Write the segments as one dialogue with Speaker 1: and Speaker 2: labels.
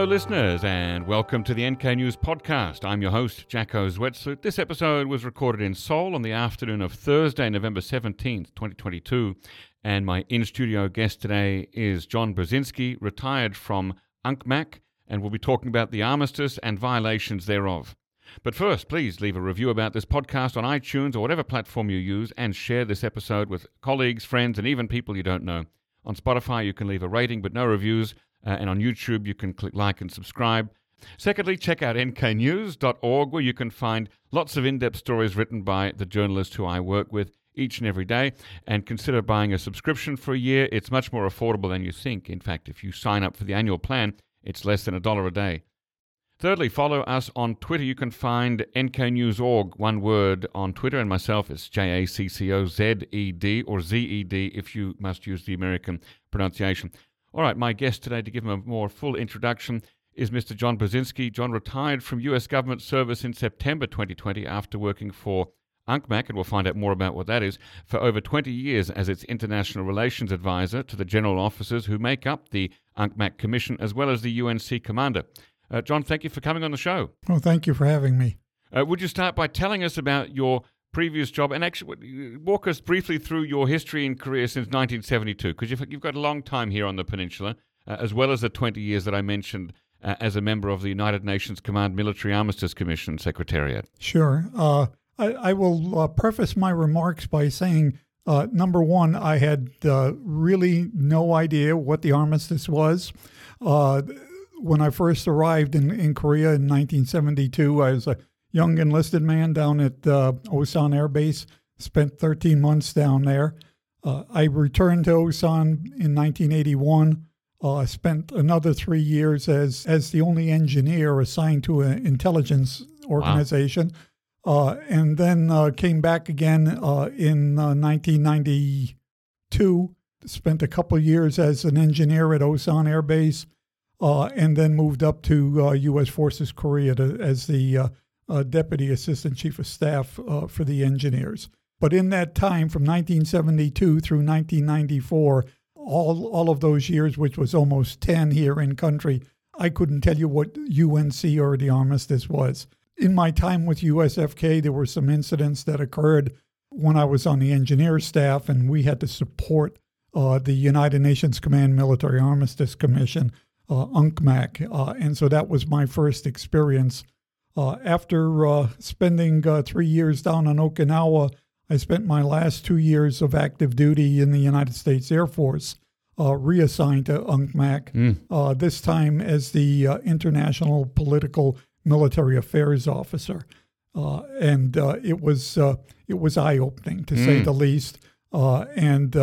Speaker 1: Hello, listeners, and welcome to the NK News Podcast. I'm your host, Jacco Zwetsloot. This episode was recorded in Seoul on the afternoon of Thursday, November 17th, 2022. And my in studio guest today is John Brzezinski, retired from UNCMAC, and we'll be talking about the armistice and violations thereof. But first, please leave a review about this podcast on iTunes or whatever platform you use and share this episode with colleagues, friends, and even people you don't know. On Spotify, you can leave a rating but no reviews. Uh, and on YouTube, you can click like and subscribe. Secondly, check out nknews.org where you can find lots of in depth stories written by the journalists who I work with each and every day. And consider buying a subscription for a year. It's much more affordable than you think. In fact, if you sign up for the annual plan, it's less than a dollar a day. Thirdly, follow us on Twitter. You can find nknews.org, one word, on Twitter, and myself is J A C C O Z E D or Z E D if you must use the American pronunciation. All right, my guest today to give him a more full introduction is Mr. John Brzezinski. John retired from U.S. government service in September 2020 after working for UNCMAC, and we'll find out more about what that is, for over 20 years as its international relations advisor to the general officers who make up the UNCMAC Commission as well as the UNC commander. Uh, John, thank you for coming on the show.
Speaker 2: Well, thank you for having me.
Speaker 1: Uh, would you start by telling us about your previous job and actually walk us briefly through your history and career since 1972 because you've, you've got a long time here on the peninsula uh, as well as the 20 years that I mentioned uh, as a member of the United Nations Command Military Armistice Commission Secretariat.
Speaker 2: Sure. Uh, I, I, will uh, preface my remarks by saying uh, number one, I had uh, really no idea what the armistice was. when I first arrived in, in Korea in 1972, I was a young enlisted man down at uh, Osan Air Base. Spent 13 months down there. Uh, I returned to Osan in 1981. Uh, spent another three years as as the only engineer assigned to an intelligence organization, wow. uh, and then uh, came back again uh, in 1992. Uh, spent a couple years as an engineer at Osan Air Base, uh, and then moved up to U.S. Forces Korea to, as the uh, Deputy Assistant Chief of Staff uh, for the engineers. But in that time, from 1972 through 1994, all, all of those years, which was almost 10 here in country, I couldn't tell you what UNC or the armistice was. In my time with USFK, there were some incidents that occurred when I was on the engineer staff, and we had to support uh, the United Nations Command Military Armistice Commission, uh, UNCMAC. Uh, and so that was my first experience uh, after uh, spending uh, three years down on Okinawa, I spent my last two years of active duty in the United States Air Force, uh, reassigned to UNCMAC, mm. this time as the uh, International Political Military Affairs Officer. and it was it was eye opening to mm. say the least. and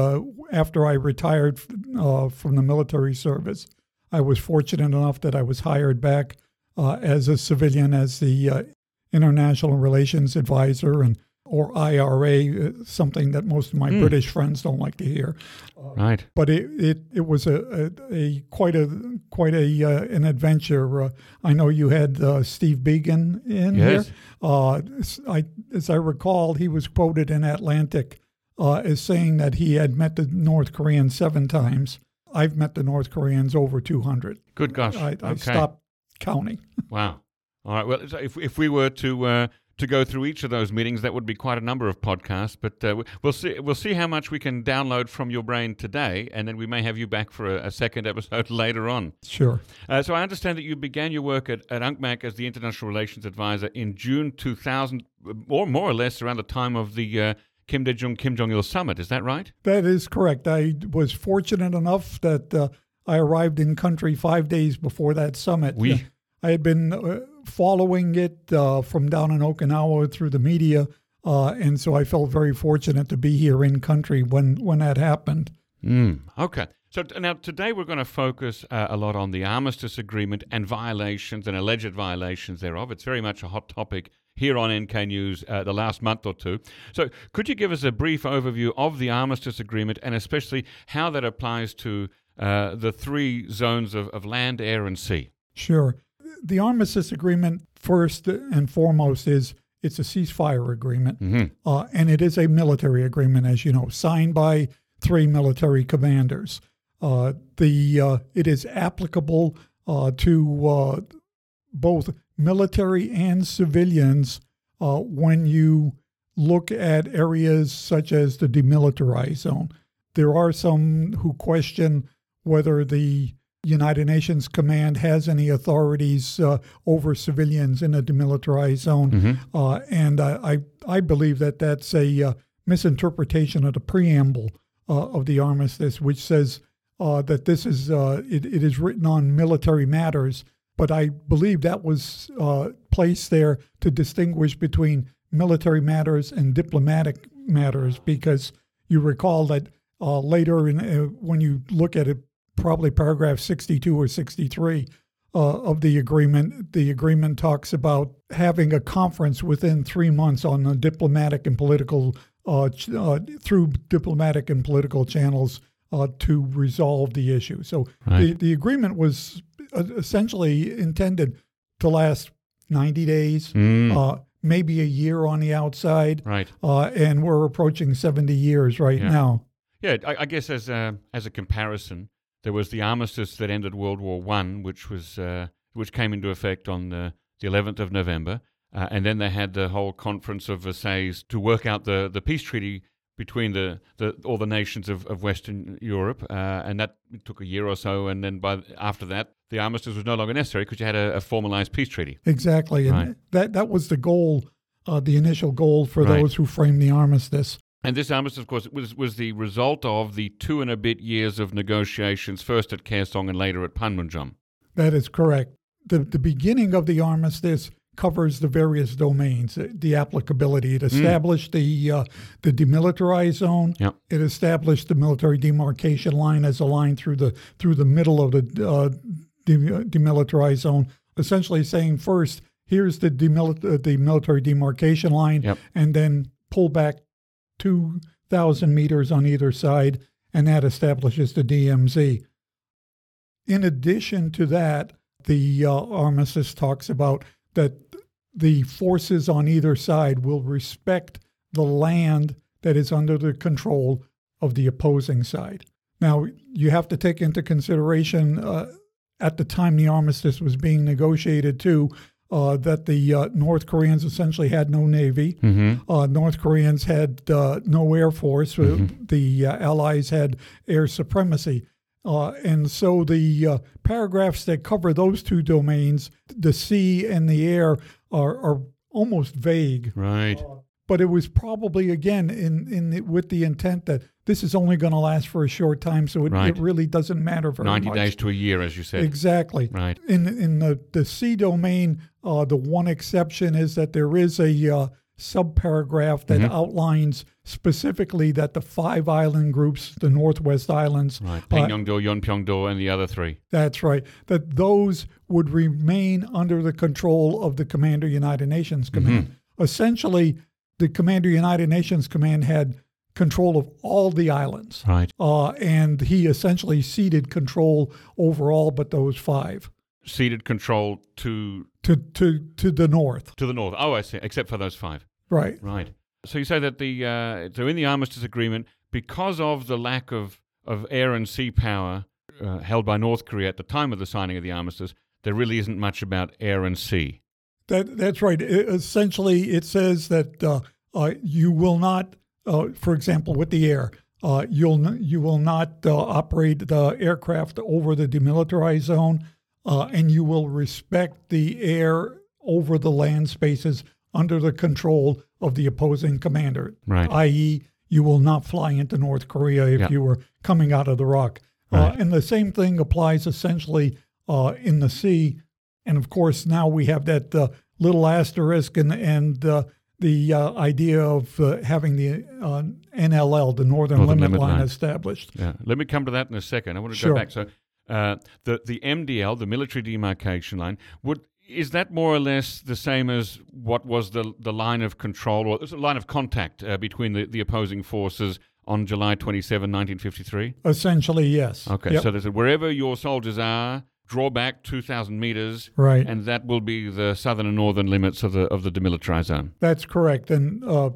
Speaker 2: after I retired from the military service, I was fortunate enough that I was hired back uh, as a civilian as the uh, International Relations Advisor and or IRA, uh, something that most of my mm. British friends don't like to hear.
Speaker 1: Uh, right.
Speaker 2: But it, it, it was a, a, a quite a quite a uh, an adventure. Uh, I know you had uh, Steve Biegun in
Speaker 1: yes.
Speaker 2: here. Uh, I, as I recall, he was quoted in Atlantic as saying that he had met the North Koreans seven times. I've met the North Koreans over 200.
Speaker 1: Good gosh.
Speaker 2: I,
Speaker 1: I okay.
Speaker 2: stopped counting.
Speaker 1: wow. All right. Well, if if we were to uh, to go through each of those meetings, that would be quite a number of podcasts. But uh, we'll see. We'll see how much we can download from your brain today, and then we may have you back for a, a second episode later on.
Speaker 2: Sure.
Speaker 1: Uh, so I understand that you began your work at, at UNCMAC as the International Relations Advisor in June 2000, or more or less around the time of the uh, Kim Dae Jung Kim Jong Il summit. Is that right?
Speaker 2: That is correct. I was fortunate enough that uh, I arrived in country five days before that summit.
Speaker 1: We.
Speaker 2: I had been uh, following it uh, from down in Okinawa through the media, uh, and so I felt very fortunate to be here in country when when that happened.
Speaker 1: Mm, okay. So t- now today we're going to focus uh, a lot on the armistice agreement and violations and alleged violations thereof. It's very much a hot topic here on NK News uh, the last month or two. So could you give us a brief overview of the armistice agreement and especially how that applies to uh, the three zones of, of land, air, and sea?
Speaker 2: Sure. The armistice agreement, first and foremost, is it's a ceasefire agreement, mm-hmm. uh, and it is a military agreement, as you know, signed by three military commanders. Uh, the uh, it is applicable uh, to uh, both military and civilians uh, when you look at areas such as the demilitarized zone. There are some who question whether the United Nations Command has any authorities uh, over civilians in a demilitarized zone,
Speaker 1: Mm-hmm.
Speaker 2: uh, and I, I believe that that's a uh, misinterpretation of the preamble uh, of the armistice, which says uh, that this is uh, it, it is written on military matters. But I believe that was uh, placed there to distinguish between military matters and diplomatic matters, because you recall that uh, later in uh, when you look at it, probably paragraph sixty-two or sixty-three uh, of the agreement, the agreement talks about having a conference within three months on the diplomatic and political uh, ch- uh, through diplomatic and political channels uh, to resolve the issue. So the,
Speaker 1: Right.
Speaker 2: the agreement was uh, essentially intended to last 90 days,
Speaker 1: Mm.
Speaker 2: uh, maybe a year on the outside,
Speaker 1: right.
Speaker 2: uh, and we're approaching 70 years right
Speaker 1: Yeah.
Speaker 2: now.
Speaker 1: Yeah, I, I guess as a, as a comparison, there was the armistice that ended World War One, which was uh, which came into effect on the, the 11th of November, uh, and then they had the whole conference of Versailles to work out the, the peace treaty between the, the all the nations of, of Western Europe, uh, and that took a year or so, and then by after that, the armistice was no longer necessary because you had a, a formalized peace treaty.
Speaker 2: Exactly, and
Speaker 1: Right.
Speaker 2: that that was the goal, uh, the initial goal for
Speaker 1: Right.
Speaker 2: those who framed the armistice.
Speaker 1: And this armistice, of course, was, was the result of the two and a bit years of negotiations, first at Kaesong and later at Panmunjom.
Speaker 2: That is correct. The the beginning of the armistice covers the various domains, uh, the applicability. It established the uh, the demilitarized zone.
Speaker 1: Yep.
Speaker 2: It established the military demarcation line as a line through the through the middle of the uh, de- demilitarized zone. Essentially, saying first, here's the demili- uh, the military demarcation line,
Speaker 1: Yep.
Speaker 2: and then pull back two thousand meters on either side, and that establishes the DMZ. In addition to that, the uh, armistice talks about that the forces on either side will respect the land that is under the control of the opposing side. Now, you have to take into consideration uh, at the time the armistice was being negotiated, too, uh, that the uh, North Koreans essentially had no navy.
Speaker 1: Mm-hmm.
Speaker 2: Uh, North Koreans had uh, no air force. Uh, The uh, Allies had air supremacy. Uh, and so the uh, paragraphs that cover those two domains, the sea and the air, are, are almost vague.
Speaker 1: Right.
Speaker 2: But it was probably, again, in, in the, with the intent that this is only going to last for a short time, so it,
Speaker 1: Right.
Speaker 2: it really doesn't matter very
Speaker 1: 90
Speaker 2: much.
Speaker 1: days to a year, as you said.
Speaker 2: Exactly.
Speaker 1: Right.
Speaker 2: In in the the sea domain, uh, the one exception is that there is a uh, subparagraph that
Speaker 1: Mm-hmm.
Speaker 2: outlines specifically that the five island groups, the Northwest Islands,
Speaker 1: Right.
Speaker 2: uh,
Speaker 1: Baengnyeongdo, Yeonpyeongdo, and the other three.
Speaker 2: that's right, that those would remain under the control of the Commander United Nations Command.
Speaker 1: Mm-hmm.
Speaker 2: Essentially, the Commander United Nations Command had control of all the islands.
Speaker 1: Right.
Speaker 2: Uh, and he essentially ceded control over all but those five
Speaker 1: Ceded control to
Speaker 2: to to to the north.
Speaker 1: to the north. Oh, I see. Except for those five.
Speaker 2: Right.
Speaker 1: Right. So you say that the uh, so in the armistice agreement, because of the lack of of air and sea power uh, held by North Korea at the time of the signing of the armistice, there really isn't much about air and sea.
Speaker 2: That that's right. It- essentially, it says that uh, uh, you will not, uh, for example, with the air, uh, you'll n- you will not uh, operate the aircraft over the demilitarized zone, uh, and you will respect the air over the land spaces under the control of the opposing commander.
Speaker 1: Right.
Speaker 2: i.e., you will not fly into North Korea if
Speaker 1: Yeah.
Speaker 2: you were coming out of the rock. Uh,
Speaker 1: Right.
Speaker 2: and the same thing applies essentially uh, in the sea. And of course, now we have that uh, little asterisk and and uh, the uh, idea of uh, having the uh, NLL, the Northern,
Speaker 1: Northern
Speaker 2: Limit,
Speaker 1: Limit
Speaker 2: Line,
Speaker 1: Line.
Speaker 2: established.
Speaker 1: Yeah. Let me come to that in a second. I want to
Speaker 2: Sure.
Speaker 1: go back. So uh, the the MDL, the military demarcation line, would is that more or less the same as what was the the line of control or the line of contact uh, between the, the opposing forces on July 27, 1953?
Speaker 2: Essentially, yes.
Speaker 1: Okay,
Speaker 2: Yep.
Speaker 1: so there's a, wherever your soldiers are, draw back 2,000 meters,
Speaker 2: right.
Speaker 1: and that will be the southern and northern limits of the of the demilitarized zone.
Speaker 2: That's correct. And uh,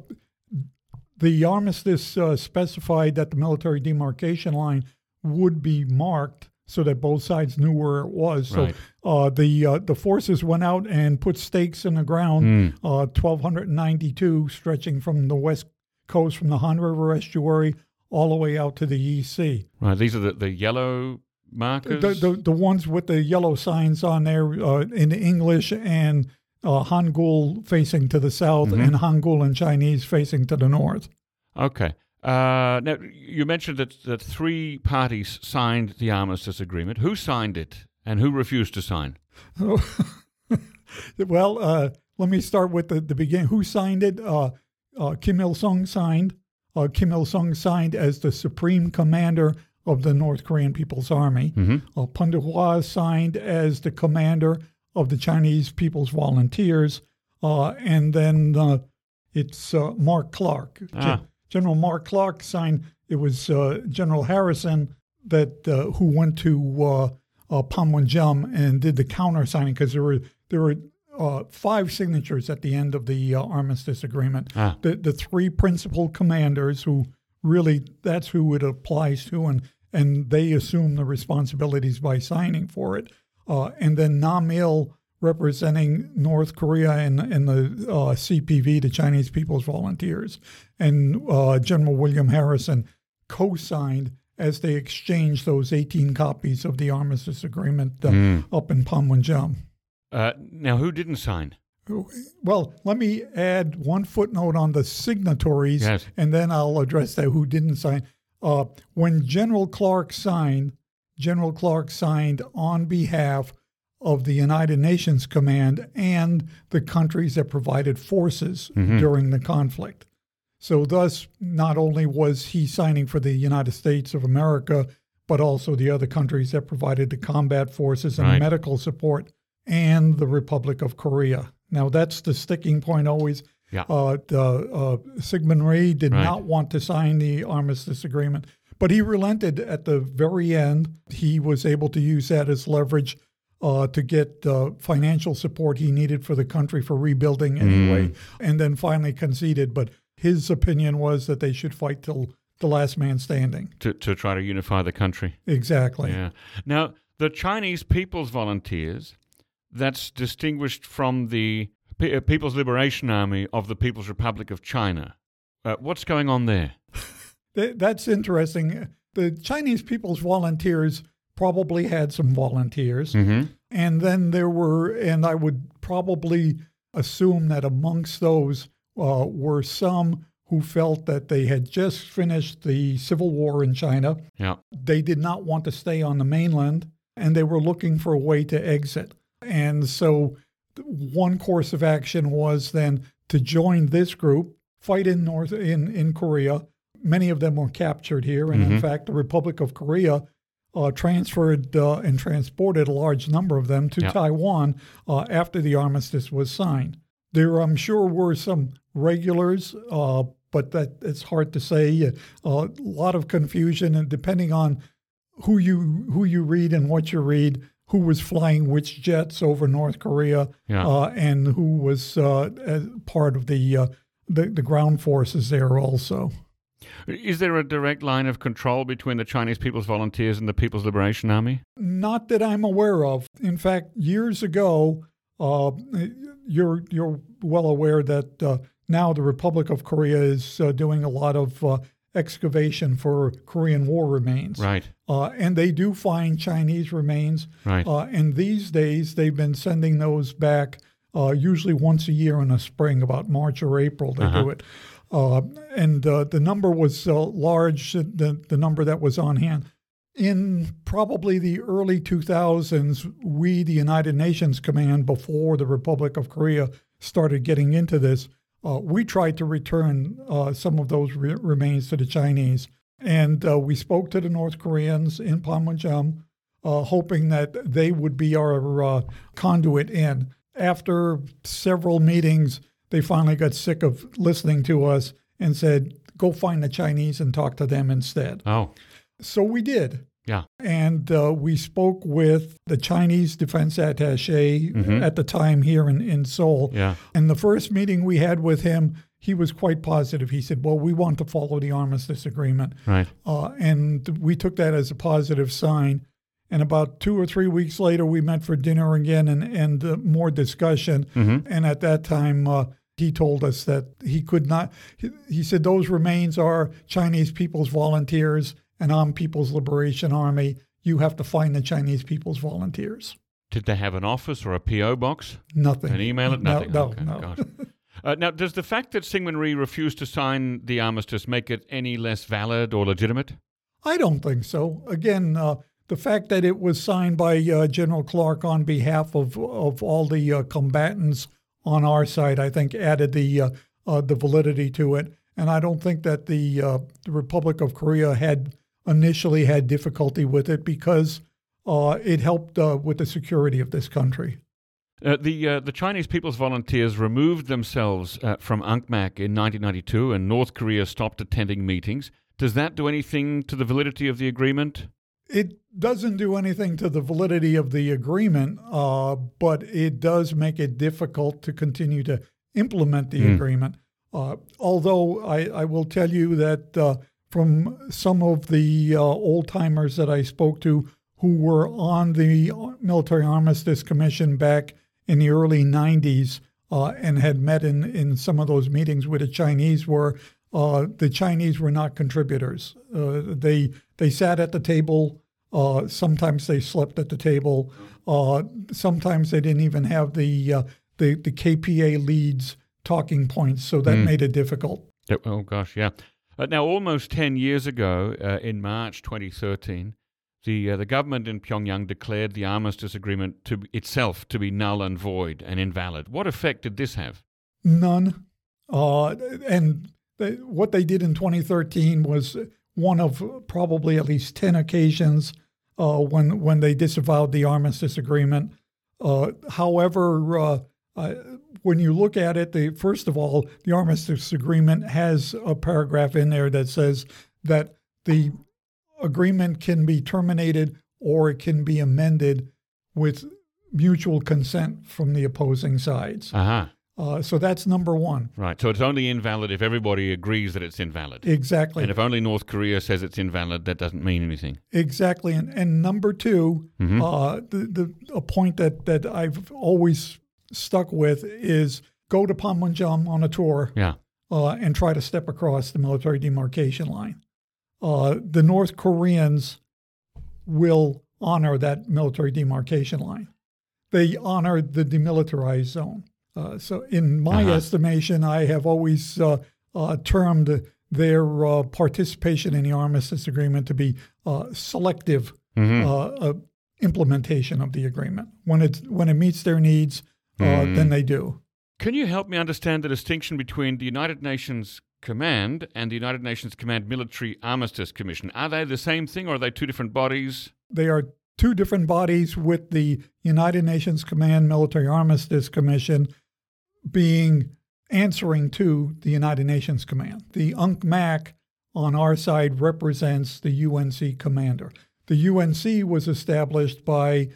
Speaker 2: the armistice uh, specified that the military demarcation line would be marked so that both sides knew where it was. So
Speaker 1: Right.
Speaker 2: uh, the uh, the forces went out and put stakes in the ground,
Speaker 1: Mm.
Speaker 2: uh, 1,292, stretching from the west coast from the Han River estuary all the way out to the East Sea.
Speaker 1: Right. These are the, the yellow markers.
Speaker 2: The, the the ones with the yellow signs on there uh, in English and uh, Hangul facing to the south
Speaker 1: Mhm.
Speaker 2: and Hangul in Chinese facing to the north.
Speaker 1: Okay. Uh, now, you mentioned that, that three parties signed the armistice agreement. Who signed it and who refused to sign?
Speaker 2: well, uh, let me start with the, the beginning. Who signed it? Uh, uh, Kim Il sung signed. Uh, Kim Il sung signed as the supreme commander of the North Korean People's Army.
Speaker 1: Mm-hmm.
Speaker 2: Uh, signed as the commander of the Chinese People's Volunteers. Uh, and then uh, it's uh, Mark Clark. Gen-
Speaker 1: Ah.
Speaker 2: General Mark Clark signed. It was uh, General Harrison that uh, who went to uh, uh, Panmunjom and did the counter signing because there were there were uh, five signatures at the end of the uh, armistice agreement.
Speaker 1: Ah.
Speaker 2: The the three principal commanders who really that's who it applies to, and and they assume the responsibilities by signing for it. Uh, and then Nam Il representing North Korea and and the uh, CPV, the Chinese People's Volunteers, and uh, General William Harrison co-signed as they exchanged those 18 copies of the armistice agreement uh,
Speaker 1: Mm.
Speaker 2: up in Panmunjom.
Speaker 1: Uh, now, who didn't sign?
Speaker 2: Well, let me add one footnote on the signatories,
Speaker 1: Yes.
Speaker 2: and then I'll address that who didn't sign. Uh, when General Clark signed, General Clark signed on behalf of the United Nations Command and the countries that provided forces during the conflict. So, thus, not only was he signing for the United States of America, but also the other countries that provided the combat forces and
Speaker 1: Right.
Speaker 2: medical support and the Republic of Korea. Now, that's the sticking point always.
Speaker 1: Yeah.
Speaker 2: Uh, the, uh, Syngman Rhee did
Speaker 1: Right.
Speaker 2: not want to sign the armistice agreement, but he relented at the very end. He was able to use that as leverage uh, to get uh, financial support he needed for the country for rebuilding anyway, and then finally conceded. But his opinion was that they should fight till the last man standing.
Speaker 1: To, to try to unify the country.
Speaker 2: Exactly.
Speaker 1: Yeah. Now, the Chinese People's Volunteers, that's distinguished from the P- uh, People's Liberation Army of the People's Republic of China. Uh, what's going on there?
Speaker 2: That's interesting. The Chinese People's Volunteers probably had some volunteers.
Speaker 1: Mm-hmm.
Speaker 2: And then there were, and I would probably assume that amongst those uh, were some who felt that they had just finished the civil war in China.
Speaker 1: Yeah.
Speaker 2: They did not want to stay on the mainland and they were looking for a way to exit. And so one course of action was then to join this group, fight in North in, in Korea. Many of them were captured here, and in fact, the Republic of Korea uh, transferred uh, and transported a large number of them to
Speaker 1: Yeah.
Speaker 2: Taiwan uh, after the armistice was signed. There, I'm sure, were some regulars, uh, but that it's hard to say. Uh, a lot of confusion, and depending on who you who you read and what you read, who was flying which jets over North Korea,
Speaker 1: Yeah.
Speaker 2: uh, and who was uh, part of the, uh, the the ground forces there also.
Speaker 1: Is there a direct line of control between the Chinese People's Volunteers and the People's Liberation Army?
Speaker 2: Not that I'm aware of. In fact, years ago, uh, you're you're well aware that uh, now the Republic of Korea is uh, doing a lot of uh, excavation for Korean War remains,
Speaker 1: Right.
Speaker 2: uh, and they do find Chinese remains.
Speaker 1: Right.
Speaker 2: Uh, and these days, they've been sending those back uh, usually once a year in the spring, about March or April, they do it. Uh, and uh, the number was uh, large, the, the number that was on hand. In probably the early 2000s, we, the United Nations Command, before the Republic of Korea started getting into this, uh, we tried to return uh, some of those re- remains to the Chinese. And uh, we spoke to the North Koreans in Panmunjom, uh, hoping that they would be our uh, conduit in. After several meetings, they finally got sick of listening to us and said, go find the Chinese and talk to them instead.
Speaker 1: Oh,
Speaker 2: So we did.
Speaker 1: Yeah.
Speaker 2: And uh, we spoke with the Chinese defense attache
Speaker 1: Mhm.
Speaker 2: at the time here in, in Seoul.
Speaker 1: Yeah.
Speaker 2: And the first meeting we had with him, he was quite positive. He said, Well, we want to follow the armistice agreement.
Speaker 1: Right.
Speaker 2: Uh, and we took that as a positive sign. And about two or three weeks later, we met for dinner again and, and uh, more discussion.
Speaker 1: Mm-hmm.
Speaker 2: And at that time, uh, he told us that he could not, he, he said, those remains are Chinese People's Volunteers and I'm People's Liberation Army. You have to find the Chinese People's Volunteers.
Speaker 1: Did they have an office or a PO box?
Speaker 2: Nothing.
Speaker 1: An email?
Speaker 2: No,
Speaker 1: Nothing.
Speaker 2: no,
Speaker 1: okay,
Speaker 2: no.
Speaker 1: Uh, now, does the fact that Syngman Rhee refused to sign the armistice make it any less valid or legitimate?
Speaker 2: I don't think so. Again, uh, the fact that it was signed by uh, General Clark on behalf of of all the uh, combatants on our side, I think, added the uh, uh, the validity to it. And I don't think that the, uh, the Republic of Korea had initially had difficulty with it because uh, it helped uh, with the security of this country.
Speaker 1: Uh, the uh, the Chinese People's Volunteers removed themselves uh, from UNCMAC in 1992, and North Korea stopped attending meetings. Does that do anything to the validity of the agreement?
Speaker 2: It doesn't do anything to the validity of the agreement, uh, but it does make it difficult to continue to implement the
Speaker 1: Mm.
Speaker 2: agreement. Uh, although I, I will tell you that uh, from some of the uh, old timers that I spoke to who were on the Military Armistice Commission back in the early 90s uh, and had met in, in some of those meetings with the Chinese were uh, the Chinese were not contributors. Uh, they they sat at the table. Uh, sometimes they slept at the table. Uh, sometimes they didn't even have the uh, the the KPA leads talking points, so that
Speaker 1: Mm.
Speaker 2: made it difficult.
Speaker 1: Oh gosh, yeah. Uh, now, almost ten years ago, uh, in March 2013, the uh, the government in Pyongyang declared the armistice agreement to itself to be null and void and invalid. What effect did this have?
Speaker 2: None. Uh, and they, what they did in 2013 was one of probably at least 10 occasions uh, when when they disavowed the armistice agreement. Uh, however, when you look at it, the, first of all, the armistice agreement has a paragraph in there that says that the agreement can be terminated or it can be amended with mutual consent from the opposing sides.
Speaker 1: Aha.
Speaker 2: Uh, so that's number one.
Speaker 1: Right. So it's only invalid if everybody agrees that it's invalid.
Speaker 2: Exactly.
Speaker 1: And if only North Korea says it's invalid, that doesn't mean anything.
Speaker 2: Exactly. And, and number 2
Speaker 1: Mhm.
Speaker 2: uh, the, the a point that, that I've always stuck with is go to Panmunjom on a tour
Speaker 1: Yeah.
Speaker 2: uh, and try to step across the military demarcation line. Uh, the North Koreans will honor that military demarcation line. They honor the demilitarized zone. Uh, so, in my
Speaker 1: Uh-huh.
Speaker 2: estimation, I have always uh, uh, termed their uh, participation in the armistice agreement to be uh, selective uh, implementation of the agreement. When it when it meets their needs, uh,
Speaker 1: Mm.
Speaker 2: then they do.
Speaker 1: Can you help me understand the distinction between the United Nations Command and the United Nations Command Military Armistice Commission? Are they the same thing or are they two different bodies?
Speaker 2: They are two different bodies with the United Nations Command Military Armistice Commission being answering to the United Nations Command. The UNCMAC on our side represents the UNC commander. The UNC was established by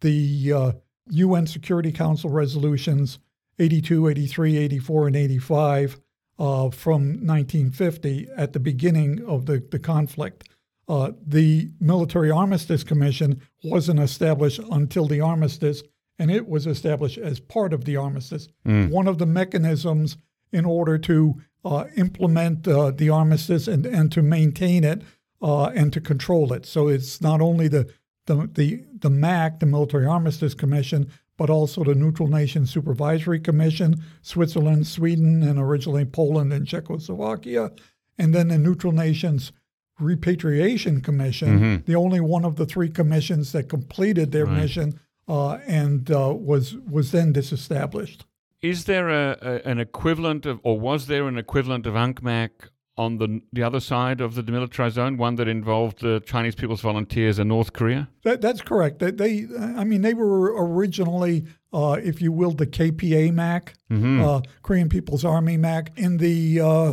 Speaker 2: the uh, UN Security Council resolutions 82, 83, 84, and 85 uh, from 1950 at the beginning of the, the conflict. Uh, the Military Armistice Commission wasn't established until the armistice, and it was established as part of the armistice. One of the mechanisms in order to uh, implement uh, the armistice and, and to maintain it uh, and to control it. So it's not only the, the, the, the MAC, the Military Armistice Commission, but also the Neutral Nations Supervisory Commission, Switzerland, Sweden, and originally Poland and Czechoslovakia, and then the Neutral Nations Repatriation Commission, the only one of the three commissions that completed their
Speaker 1: Right.
Speaker 2: mission uh, and uh, was was then disestablished.
Speaker 1: Is there a, a, an equivalent of, or was there an equivalent of UNCMAC on the the other side of the demilitarized zone, one that involved the Chinese People's Volunteers and North Korea?
Speaker 2: That, that's correct. They, they, I mean, they were originally, uh, if you will, the KPA MAC,
Speaker 1: Mm-hmm.
Speaker 2: uh, Korean People's Army MAC. In the uh,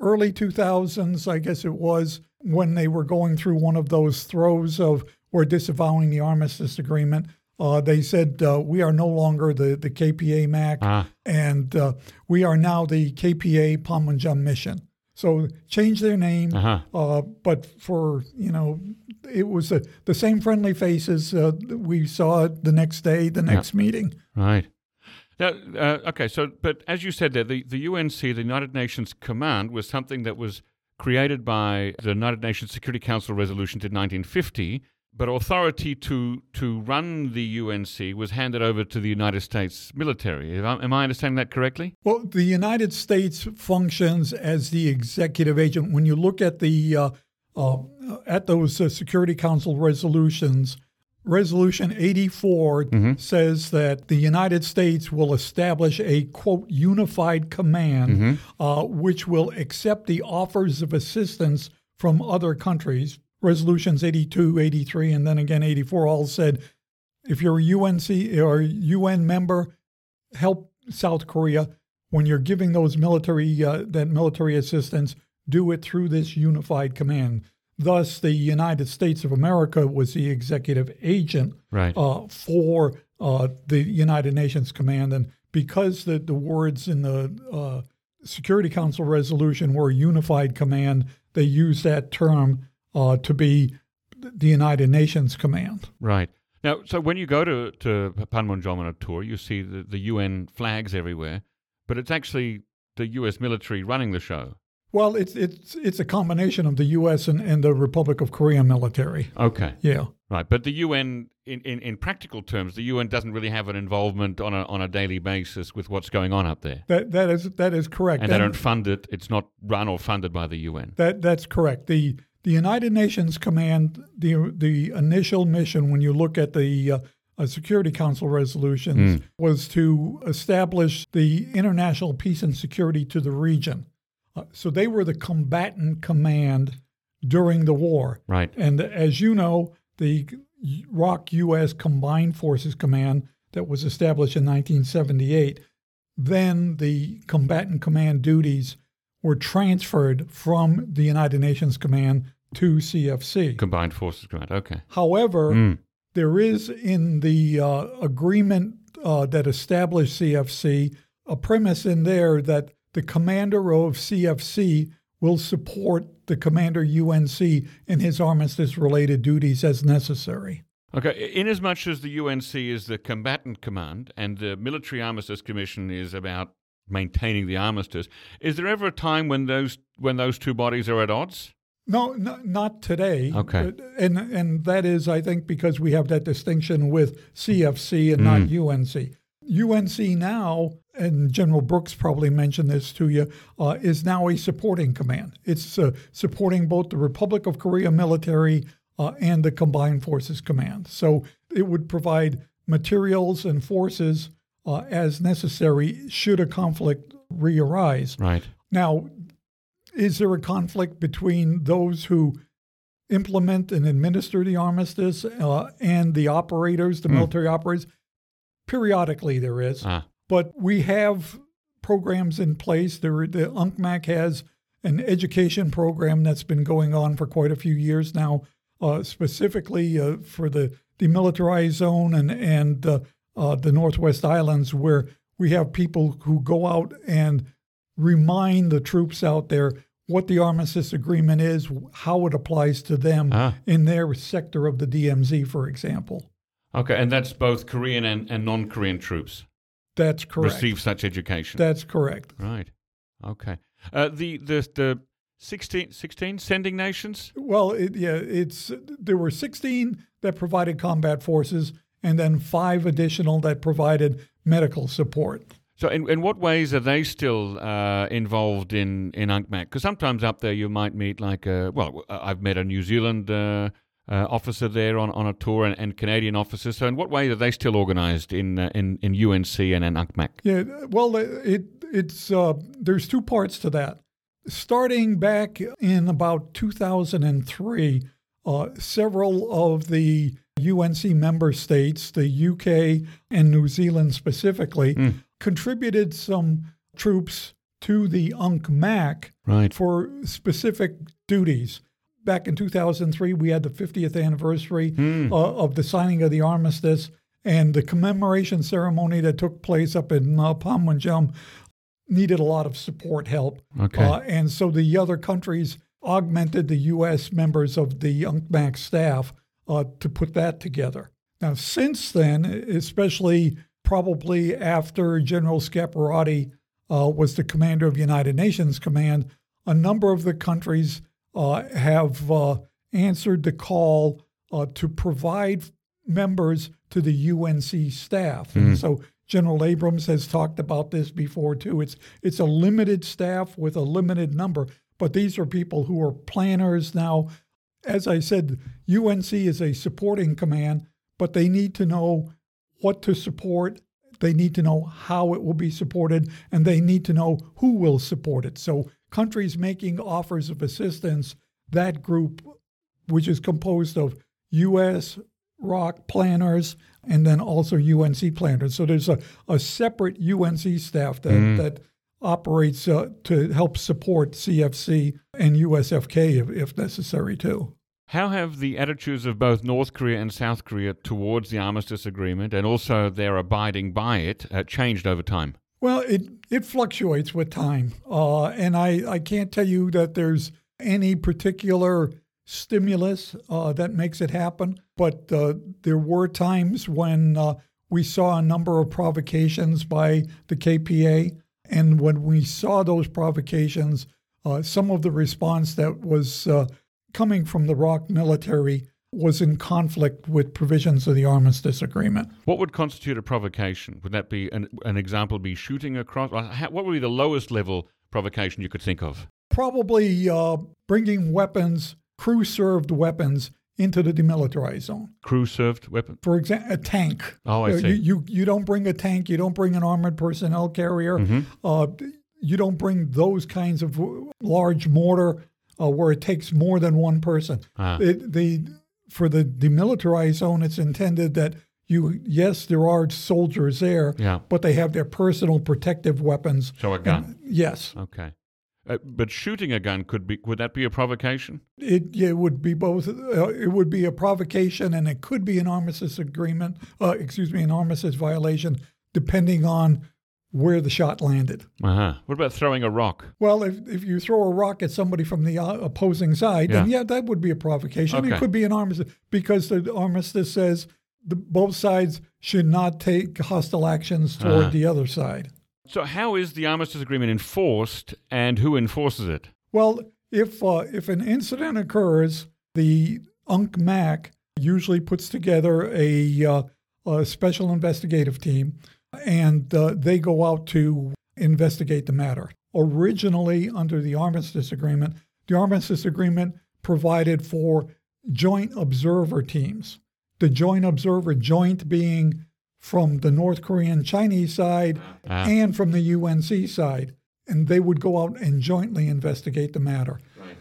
Speaker 2: early 2000s, I guess it was, when they were going through one of those throes of we're disavowing the armistice agreement, uh, they said uh, we are no longer the, the KPA MAC,
Speaker 1: Ah,
Speaker 2: and uh, we are now the KPA Panmunjom mission. So change their name,
Speaker 1: Uh-huh.
Speaker 2: uh, but for you know, it was the the same friendly faces uh, we saw the next day, the next meeting.
Speaker 1: Right. Now, uh, okay, so, but as you said there, the, the UNC, the United Nations Command, was something that was created by the United Nations Security Council resolution in 1950, but authority to, to run the UNC was handed over to the United States military. Am I, understanding that correctly?
Speaker 2: Well, the United States functions as the executive agent. When you look at the uh, uh, at those uh, Security Council resolutions, Resolution 84 says that the United States will establish a quote unified command, uh, which will accept the offers of assistance from other countries. Resolutions 82, 83, and then again 84 all said if you're a UNC or UN member, help South Korea when you're giving those military uh, that military assistance. Do it through this unified command. Thus, the United States of America was the executive agent
Speaker 1: Right.
Speaker 2: uh, for uh, the United Nations Command, and because the the words in the uh, Security Council resolution were unified command, they used that term uh, to be the United Nations Command.
Speaker 1: Right. Now, so when you go to, to Panmunjom on a tour, you see the, the UN flags everywhere, but it's actually the US military running the show.
Speaker 2: Well, it's it's it's a combination of the U.S. and, and the Republic of Korea military.
Speaker 1: Okay.
Speaker 2: Yeah,
Speaker 1: Right, but the UN, in, in, in practical terms, the UN doesn't really have an involvement on a on a daily basis with what's going on up there,
Speaker 2: that that is that is correct.
Speaker 1: and they don't fund it. It's not run or funded by the UN.
Speaker 2: That that's correct. The the United Nations Command, the the initial mission, when you look at the uh, uh, Security Council resolutions, was to establish the international peace and security to the region. Uh, so they were the combatant command during the war.
Speaker 1: Right.
Speaker 2: And as you know, the ROK U.S. Combined Forces Command that was established in 1978, then the combatant command duties were transferred from the United Nations Command to CFC.
Speaker 1: Combined Forces Command. Okay.
Speaker 2: However,
Speaker 1: Mm.
Speaker 2: there is in the uh, agreement uh, that established CFC a premise in there that the commander of CFC will support the commander UNC in his armistice related duties as necessary.
Speaker 1: Okay. Inasmuch as the UNC is the combatant command and the Military Armistice Commission is about maintaining the armistice, is there ever a time when those when those two bodies are at odds?
Speaker 2: No, no not today.
Speaker 1: Okay.
Speaker 2: But- And and that is, I think, because we have that distinction with CFC and not UNC. UNC now, and General Brooks probably mentioned this to you, uh, is now a supporting command. It's uh, supporting both the Republic of Korea military uh, and the Combined Forces Command. So it would provide materials and forces uh, as necessary should a conflict re-arise.
Speaker 1: Right.
Speaker 2: Now, is there a conflict between those who implement and administer the armistice uh, and the operators, the military operators? Periodically, there is.
Speaker 1: Ah.
Speaker 2: But we have programs in place. There, the UNCMAC has an education program that's been going on for quite a few years now, uh, specifically uh, for the demilitarized zone and and uh, the Northwest Islands, where we have people who go out and remind the troops out there what the armistice agreement is, how it applies to them
Speaker 1: Ah.
Speaker 2: in their sector of the DMZ, for example.
Speaker 1: Okay, and that's both Korean and, and non-Korean troops
Speaker 2: That's correct.
Speaker 1: receive such education.
Speaker 2: That's correct.
Speaker 1: right. Okay. Uh, the the the 16, 16 sending nations.
Speaker 2: Well, it, yeah, it's there were 16 that provided combat forces, and then five additional that provided medical support.
Speaker 1: So, in, in what ways are they still uh, involved in in UNCMAC? Because sometimes up there you might meet like a well, I've met a New Zealand uh, uh, officer there on, on a tour and, and Canadian officers. So, in what way are they still organised in uh, in in UNC and in UNCMAC?
Speaker 2: Yeah, well, it it's uh, there's two parts to that. Starting back in about 2003, uh, several of the UNC member states, the UK and New Zealand specifically, contributed some troops to the UNCMAC
Speaker 1: Right.
Speaker 2: for specific duties. Back in 2003, we had the 50th anniversary uh, of the signing of the armistice and the commemoration ceremony that took place up in uh, Panmunjom. needed a lot of support help.
Speaker 1: Okay.
Speaker 2: Uh, and so the other countries augmented the U.S. members of the UNCMAC staff uh, to put that together. Now, since then, especially probably after General Scaparrotti uh, was the commander of United Nations Command, a number of the countries uh, have uh, answered the call uh, to provide members to the UNC staff.
Speaker 1: Mm-hmm.
Speaker 2: So General Abrams has talked about this before too. It's it's a limited staff with a limited number, but these are people who are planners now. As I said, UNC is a supporting command, but they need to know what to support. They need to know how it will be supported, and they need to know who will support it. So, countries making offers of assistance, that group, which is composed of U.S., ROK planners, and then also UNC planners. So, there's a, a separate UNC staff that, that operates uh, to help support CFC and USFK if, if necessary, too.
Speaker 1: How have the attitudes of both North Korea and South Korea towards the armistice agreement and also their abiding by it uh, changed over time?
Speaker 2: Well, it, it fluctuates with time. Uh, and I, I can't tell you that there's any particular stimulus uh, that makes it happen, but uh, there were times when uh, we saw a number of provocations by the KPA. And when we saw those provocations, uh, some of the response that was coming from the ROK military was in conflict with provisions of the armistice agreement.
Speaker 1: What would constitute a provocation? Would that be an, an example? Be shooting across? What would be the lowest level provocation you could think of?
Speaker 2: Probably uh, bringing weapons, crew served weapons, into the demilitarized zone.
Speaker 1: Crew served weapon?
Speaker 2: For example, a tank.
Speaker 1: Oh, I
Speaker 2: Uh,
Speaker 1: see.
Speaker 2: You, you, you don't bring a tank, you don't bring an armored personnel carrier,
Speaker 1: Mm-hmm.
Speaker 2: uh, you don't bring those kinds of large mortar uh, where it takes more than one person.
Speaker 1: Ah.
Speaker 2: It, the, for the demilitarized zone, it's intended that you, yes, there are soldiers there,
Speaker 1: Yeah.
Speaker 2: but they have their personal protective weapons.
Speaker 1: So a gun.
Speaker 2: Yes,
Speaker 1: Okay. Uh, but shooting a gun could be, would that be a provocation?
Speaker 2: it, it would be both. Uh, it would be a provocation, and it could be an armistice agreement. Uh, excuse me, an armistice violation, depending on where the shot landed.
Speaker 1: Uh huh. What about throwing a rock?
Speaker 2: Well, if, if you throw a rock at somebody from the uh, opposing side, then yeah, that would be a provocation.
Speaker 1: Okay.
Speaker 2: It could be an armistice because the armistice says the, both sides should not take hostile actions toward
Speaker 1: Uh-huh.
Speaker 2: the other side.
Speaker 1: So, how is the armistice agreement enforced and who enforces it?
Speaker 2: Well, if uh, if an incident occurs, the UNCMAC usually puts together a, uh, a special investigative team, and uh, they go out to investigate the matter. Originally, under the armistice agreement, the armistice agreement provided for joint observer teams. The joint observer, joint being from the North Korean Chinese side
Speaker 1: Ah.
Speaker 2: and from the UNC side. And they would go out and jointly investigate the matter.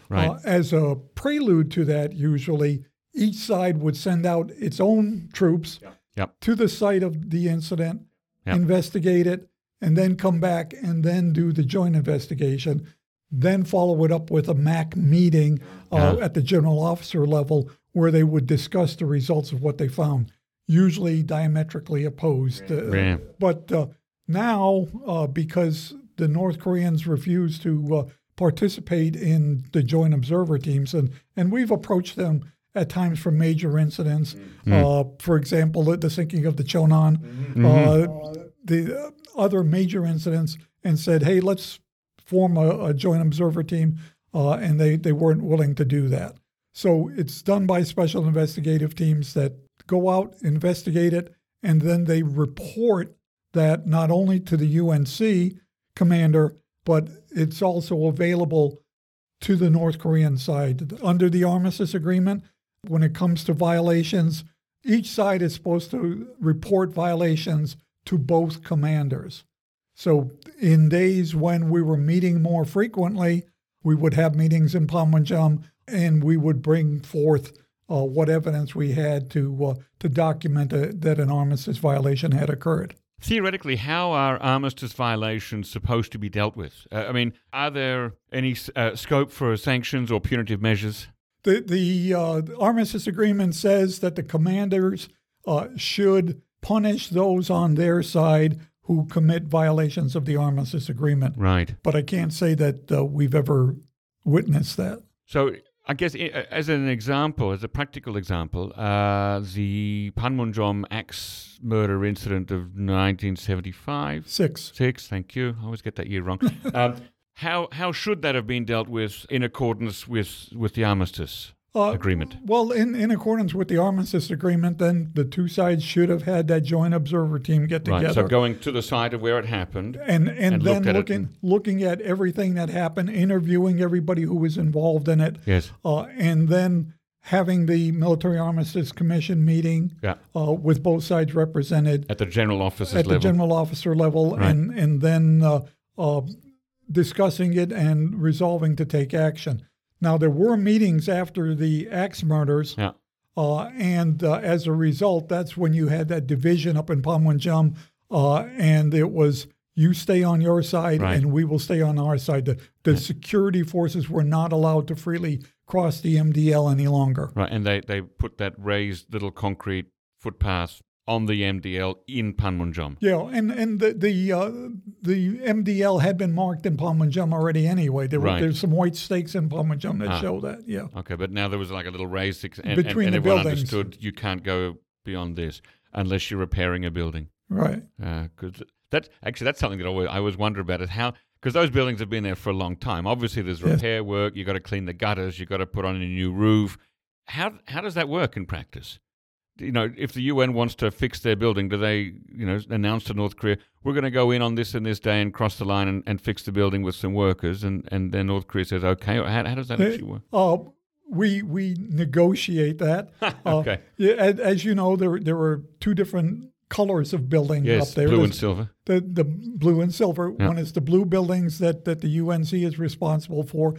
Speaker 1: Right.
Speaker 2: Uh, as a prelude to that, usually each side would send out its own troops
Speaker 1: Yep.
Speaker 2: to the site of the incident,
Speaker 1: Yep.
Speaker 2: investigate it, and then come back and then do the joint investigation. Then follow it up with a MAC meeting uh,
Speaker 1: Yeah.
Speaker 2: at the general officer level where they would discuss the results of what they found, usually diametrically opposed. Uh, But uh, now, uh, because the North Koreans refuse to uh, participate in the joint observer teams, and, and we've approached them at times for major incidents. Uh, for example, the, the sinking of the Cheonan, uh, the uh, other major incidents, and said, hey, let's form a, a joint observer team. Uh, and they, they weren't willing to do that. So it's done by special investigative teams that go out, investigate it, and then they report that not only to the UNC commander, but it's also available to the North Korean side. Under the armistice agreement, when it comes to violations, each side is supposed to report violations to both commanders. So, in days when we were meeting more frequently, we would have meetings in Panmunjom and we would bring forth uh, what evidence we had to uh, to document uh that an armistice violation had occurred.
Speaker 1: Theoretically, how are armistice violations supposed to be dealt with? Uh, I mean, are there any uh, scope for sanctions or punitive measures?
Speaker 2: The the uh, armistice agreement says that the commanders uh, should punish those on their side who commit violations of the armistice agreement.
Speaker 1: Right.
Speaker 2: But I can't say that uh, we've ever witnessed that.
Speaker 1: So I guess as an example, as a practical example, uh, the Panmunjom axe murder incident of 1975.
Speaker 2: Six.
Speaker 1: Six, thank you. I always get that year wrong. um, how how should that have been dealt with in accordance with, with the armistice
Speaker 2: Uh,
Speaker 1: agreement?
Speaker 2: Well, in, in accordance with the armistice agreement, then the two sides should have had that joint observer team get together.
Speaker 1: Right. So going to the site of where it happened.
Speaker 2: and and,
Speaker 1: and
Speaker 2: then
Speaker 1: looked at
Speaker 2: looking looking at everything that happened, interviewing everybody who was involved in it,
Speaker 1: Yes.
Speaker 2: uh, and then having the military armistice commission meeting
Speaker 1: Yeah.
Speaker 2: uh, with both sides represented
Speaker 1: At the general officer's
Speaker 2: at
Speaker 1: level.
Speaker 2: the general officer level, and and then uh, uh, discussing it and resolving to take action. Now there were meetings after the axe murders.
Speaker 1: yeah.
Speaker 2: Uh, and uh, as a result, that's when you had that division up in Panmunjom, uh, and it was you stay on your side
Speaker 1: Right.
Speaker 2: and we will stay on our side. The, the security forces were not allowed to freely cross the MDL any longer.
Speaker 1: Right. And they, they put that raised little concrete footpath on the MDL in Panmunjom.
Speaker 2: Yeah, and and the the uh, the MDL had been marked in Panmunjom already anyway. There were
Speaker 1: Right.
Speaker 2: there's some white stakes in Panmunjom that
Speaker 1: Ah.
Speaker 2: show that. Yeah,
Speaker 1: Okay, but now there was like a little raised ex- and, and,
Speaker 2: Between
Speaker 1: and
Speaker 2: the
Speaker 1: everyone
Speaker 2: buildings.
Speaker 1: understood you can't go beyond this unless you're repairing a building.
Speaker 2: right.
Speaker 1: Because that's actually that's something that I always, I always wonder about is how because those buildings have been there for a long time. Obviously, there's
Speaker 2: Yes.
Speaker 1: repair work. You got to clean the gutters. You got to put on a new roof. How how does that work in practice? You know, if the UN wants to fix their building, do they you know announce to North Korea we're going to go in on this and this day and cross the line and, and fix the building with some workers, and and then North Korea says okay. How, how does that actually work?
Speaker 2: Uh, we we negotiate that. Uh,
Speaker 1: Okay.
Speaker 2: Yeah, as, as you know, there there were two different colors of buildings
Speaker 1: Yes,
Speaker 2: up there.
Speaker 1: blue and silver.
Speaker 2: the the blue and silver.
Speaker 1: Yeah.
Speaker 2: One is the blue buildings that that the UNC is responsible for.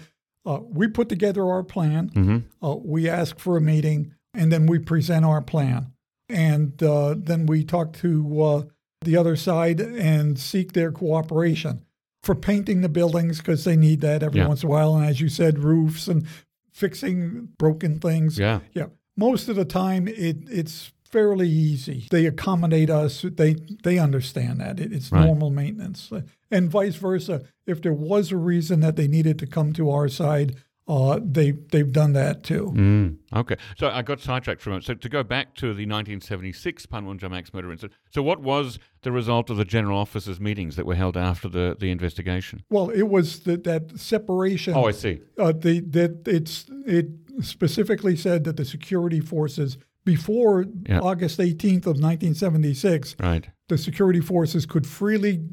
Speaker 2: Uh, we put together our plan.
Speaker 1: hmm
Speaker 2: Uh, we ask for a meeting, and then we present our plan, and uh, then we talk to uh, the other side and seek their cooperation for painting the buildings because they need that every
Speaker 1: Yeah.
Speaker 2: once in a while. And as you said, roofs and fixing broken things.
Speaker 1: Yeah.
Speaker 2: Yeah. Most of the time, it it's fairly easy. They accommodate us. They they understand that it, it's
Speaker 1: Right.
Speaker 2: normal maintenance, and vice versa. If there was a reason that they needed to come to our side, uh, they they've done that too.
Speaker 1: Mm, okay. So I got sidetracked from it. So to go back to the 1976 Panmunjom Axe murder incident. So what was the result of the general officers meetings that were held after the, the investigation?
Speaker 2: Well, it was that that separation.
Speaker 1: Oh, I see.
Speaker 2: uh, the that it's it specifically said that the security forces before
Speaker 1: Yeah.
Speaker 2: August 18th of 1976
Speaker 1: Right.
Speaker 2: the security forces could freely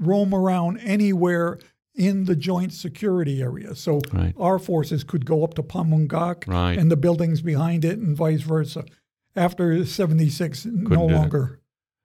Speaker 2: roam around anywhere in the joint security area. So
Speaker 1: Right.
Speaker 2: our forces could go up to Panmungak
Speaker 1: Right.
Speaker 2: and the buildings behind it and vice versa. After 76, no
Speaker 1: do that.
Speaker 2: longer.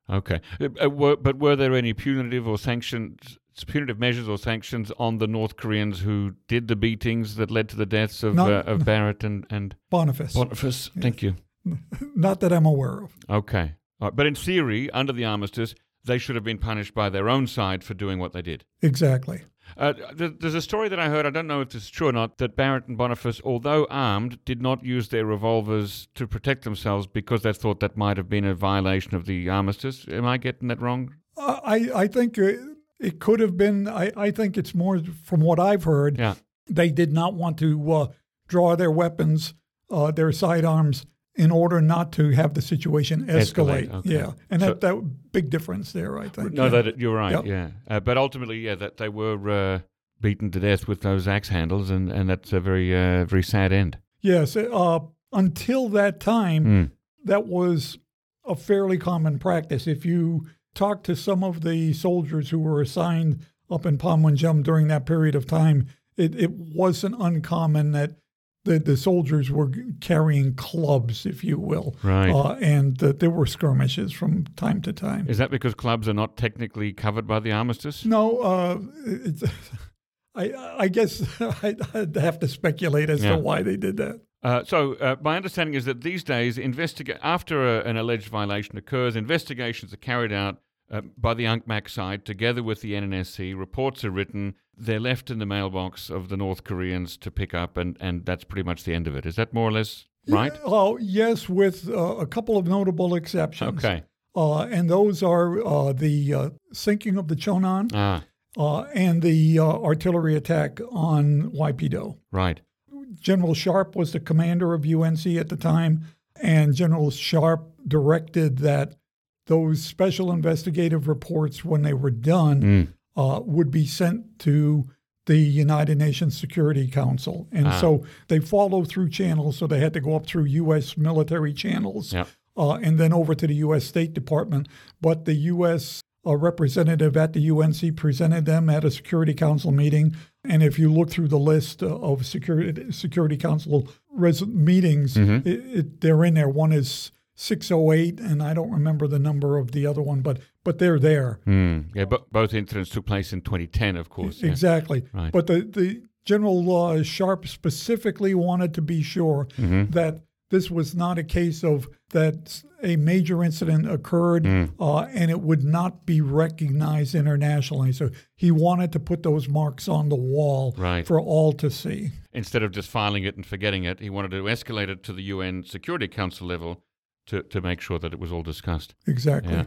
Speaker 1: Okay. Uh, uh, were, but were there any punitive or sanctions, punitive measures or sanctions on the North Koreans who did the beatings that led to the deaths of,
Speaker 2: No.
Speaker 1: uh, of Barrett and, and
Speaker 2: Boniface.
Speaker 1: Boniface? Thank you.
Speaker 2: Not that I'm aware of.
Speaker 1: Okay. Right. But in theory, under the armistice, they should have been punished by their own side for doing what they did.
Speaker 2: Exactly.
Speaker 1: Uh, th- there's a story that I heard, I don't know if this is true or not, that Barrett and Boniface, although armed, did not use their revolvers to protect themselves because they thought that might have been a violation of the armistice. Am I getting that wrong?
Speaker 2: Uh, I, I think uh, it could have been, I, I think it's more from what I've heard,
Speaker 1: Yeah.
Speaker 2: they did not want to uh, draw their weapons, uh, their sidearms, in order not to have the situation escalate.
Speaker 1: Escalate, okay.
Speaker 2: Yeah, and
Speaker 1: So-
Speaker 2: that that big difference there, I think.
Speaker 1: No,
Speaker 2: yeah.
Speaker 1: that you're right.
Speaker 2: Yep.
Speaker 1: Yeah, uh, but ultimately, yeah, that they were uh, beaten to death with those axe handles, and, and that's a very uh, very sad end.
Speaker 2: yes. Uh, until that time,
Speaker 1: Mm.
Speaker 2: that was a fairly common practice. If you talk to some of the soldiers who were assigned up in Panmunjom during that period of time, it, it wasn't uncommon that the, the soldiers were carrying clubs, if you will.
Speaker 1: Right.
Speaker 2: Uh, and that there were skirmishes from time to time.
Speaker 1: Is that because clubs are not technically covered by the armistice?
Speaker 2: No, uh, it's, I, I guess I'd I'd have to speculate as
Speaker 1: Yeah.
Speaker 2: to why they did that.
Speaker 1: Uh, so uh, my understanding is that these days, investiga- after a, an alleged violation occurs, investigations are carried out uh, by the UNCMAC side together with the NNSC. Reports are written. They're left in the mailbox of the North Koreans to pick up, and, and that's pretty much the end of it. Is that more or less right?
Speaker 2: Oh, yes, with uh, a couple of notable exceptions.
Speaker 1: Okay.
Speaker 2: uh, and those are uh, the uh, sinking of the Cheonan
Speaker 1: Ah,
Speaker 2: uh, and the uh, artillery attack on YP-do.
Speaker 1: right.
Speaker 2: General Sharp was the commander of UNC at the time, and General Sharp directed that those special investigative reports, when they were done,
Speaker 1: Mm.
Speaker 2: uh, would be sent to the United Nations Security Council. And
Speaker 1: Ah.
Speaker 2: so they follow through channels, so they had to go up through U.S. military channels
Speaker 1: Yeah.
Speaker 2: uh, and then over to the U.S. State Department. But the U.S. uh, representative at the UNC presented them at a Security Council meeting. And if you look through the list uh, of Security Security Council res- meetings,
Speaker 1: Mm-hmm.
Speaker 2: it, it, they're in there. One is 608, and I don't remember the number of the other one, but but they're there.
Speaker 1: Mm. Yeah, but both incidents took place in 2010, of course. yeah.
Speaker 2: Exactly.
Speaker 1: Right.
Speaker 2: But the, the General uh, Sharp specifically wanted to be sure
Speaker 1: Mm-hmm.
Speaker 2: that this was not a case of that a major incident occurred
Speaker 1: Mm.
Speaker 2: uh, and it would not be recognized internationally. So he wanted to put those marks on the wall
Speaker 1: Right.
Speaker 2: for all to see.
Speaker 1: Instead of just filing it and forgetting it, he wanted to escalate it to the UN Security Council level to, to make sure that it was all discussed.
Speaker 2: Exactly.
Speaker 1: Yeah.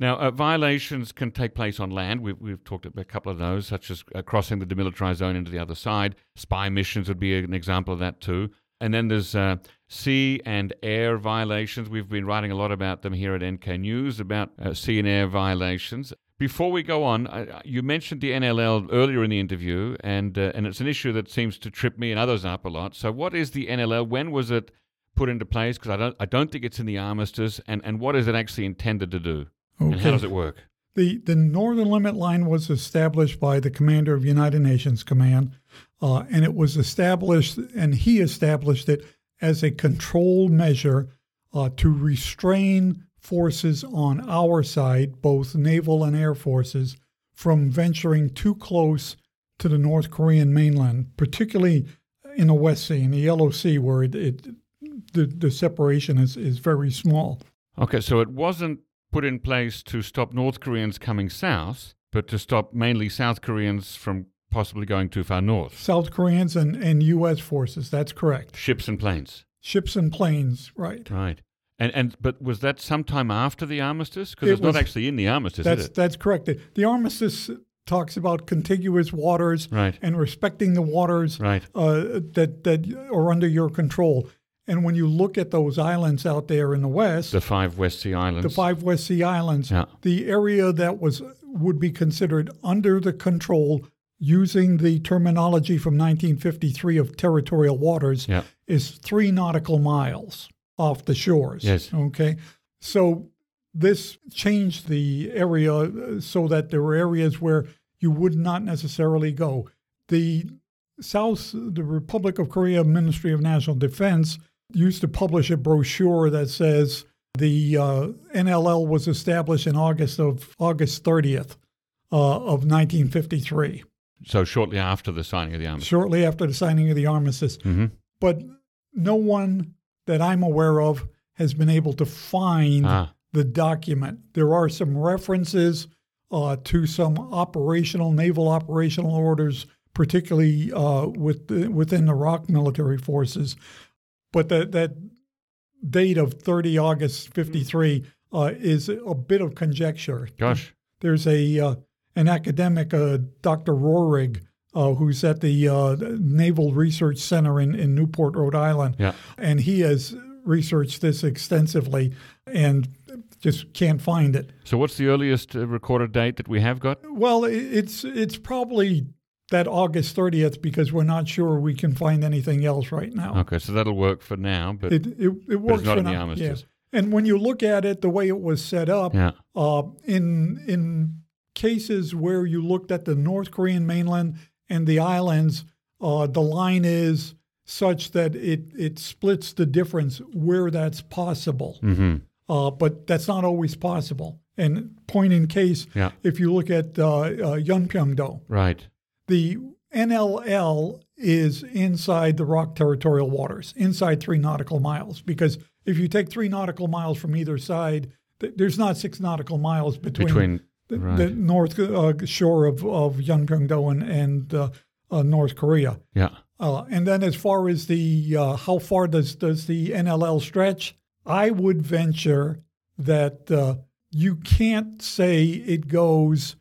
Speaker 1: Now, uh, violations can take place on land. We've, we've talked about a couple of those, such as uh, crossing the demilitarized zone into the other side. Spy missions would be an example of that, too. And then there's uh, sea and air violations. We've been writing a lot about them here at NK News, about uh, sea and air violations. Before we go on, uh, you mentioned the NLL earlier in the interview, and, uh, and it's an issue that seems to trip me and others up a lot. So, what is the NLL? When was it put into place? Because I don't, I don't think it's in the armistice. And, and what is it actually intended to do? And how does it work?
Speaker 2: The the northern limit line was established by the commander of United Nations Command, uh, and it was established, and he established it as a control measure uh, to restrain forces on our side, both naval and air forces, from venturing too close to the North Korean mainland, particularly in the West Sea, in the Yellow Sea, where it, it the, the separation is, is very small.
Speaker 1: Okay, so it wasn't put in place to stop North Koreans coming south, but to stop mainly South Koreans from possibly going too far north.
Speaker 2: South Koreans and, and U.S. forces, that's correct.
Speaker 1: Ships and planes.
Speaker 2: Ships and planes, right.
Speaker 1: Right. And and but was that sometime after the armistice? Because
Speaker 2: It
Speaker 1: it's not actually in the armistice,
Speaker 2: That's
Speaker 1: is it?
Speaker 2: that's correct. The, the armistice talks about contiguous waters
Speaker 1: Right.
Speaker 2: and respecting the waters
Speaker 1: Right.
Speaker 2: uh, that that are under your control. And when you look at those islands out there in the west,
Speaker 1: The five West Sea Islands.
Speaker 2: the five West Sea Islands,
Speaker 1: Yeah.
Speaker 2: the area that was would be considered under the control, using the terminology from 1953 of territorial waters,
Speaker 1: Yeah.
Speaker 2: is three nautical miles off the shores.
Speaker 1: Yes.
Speaker 2: Okay. So this changed the area uh, so that there were areas where you would not necessarily go. The South, the Republic of Korea Ministry of National Defense used to publish a brochure that says the uh, NLL was established in August of August 30th uh, of 1953,
Speaker 1: So shortly after the signing of the armistice.
Speaker 2: shortly after the signing of the armistice.
Speaker 1: hmm
Speaker 2: But no one that I'm aware of has been able to find
Speaker 1: Ah,
Speaker 2: the document. There are some references uh, to some operational naval operational orders, particularly uh, with the, within the ROK military forces, but that that date of 30 August 53 uh, is a bit of conjecture.
Speaker 1: gosh.
Speaker 2: There's a uh, an academic, uh, Dr. Roehrig, uh, who's at the uh, Naval Research Center in, in Newport, Rhode Island,
Speaker 1: Yeah.
Speaker 2: and he has researched this extensively and just can't find it.
Speaker 1: So what's the earliest uh, recorded date that we have got?
Speaker 2: Well, it's it's probably that August 30th because we're not sure we can find anything else right now.
Speaker 1: Okay, so that'll work for now, but
Speaker 2: It, it, it works
Speaker 1: not
Speaker 2: for
Speaker 1: in the
Speaker 2: now.
Speaker 1: armistice.
Speaker 2: Yeah. And when you look at it, the way it was set up,
Speaker 1: yeah.
Speaker 2: uh, in in cases where you looked at the North Korean mainland and the islands, uh, the line is such that it it splits the difference where that's possible.
Speaker 1: hmm
Speaker 2: Uh, but that's not always possible. And point in case,
Speaker 1: Yeah.
Speaker 2: if you look at uh, uh, Yeonpyeong-do,
Speaker 1: Right.
Speaker 2: The NLL is inside the ROK territorial waters, inside three nautical miles. Because if you take three nautical miles from either side, th- there's not six nautical miles between,
Speaker 1: Between
Speaker 2: the,
Speaker 1: right.
Speaker 2: the north uh, shore of, of Yeonpyeong-do and, and uh, uh, North Korea.
Speaker 1: yeah.
Speaker 2: Uh, and then as far as the uh, how far does, does the NLL stretch, I would venture that uh, you can't say it goes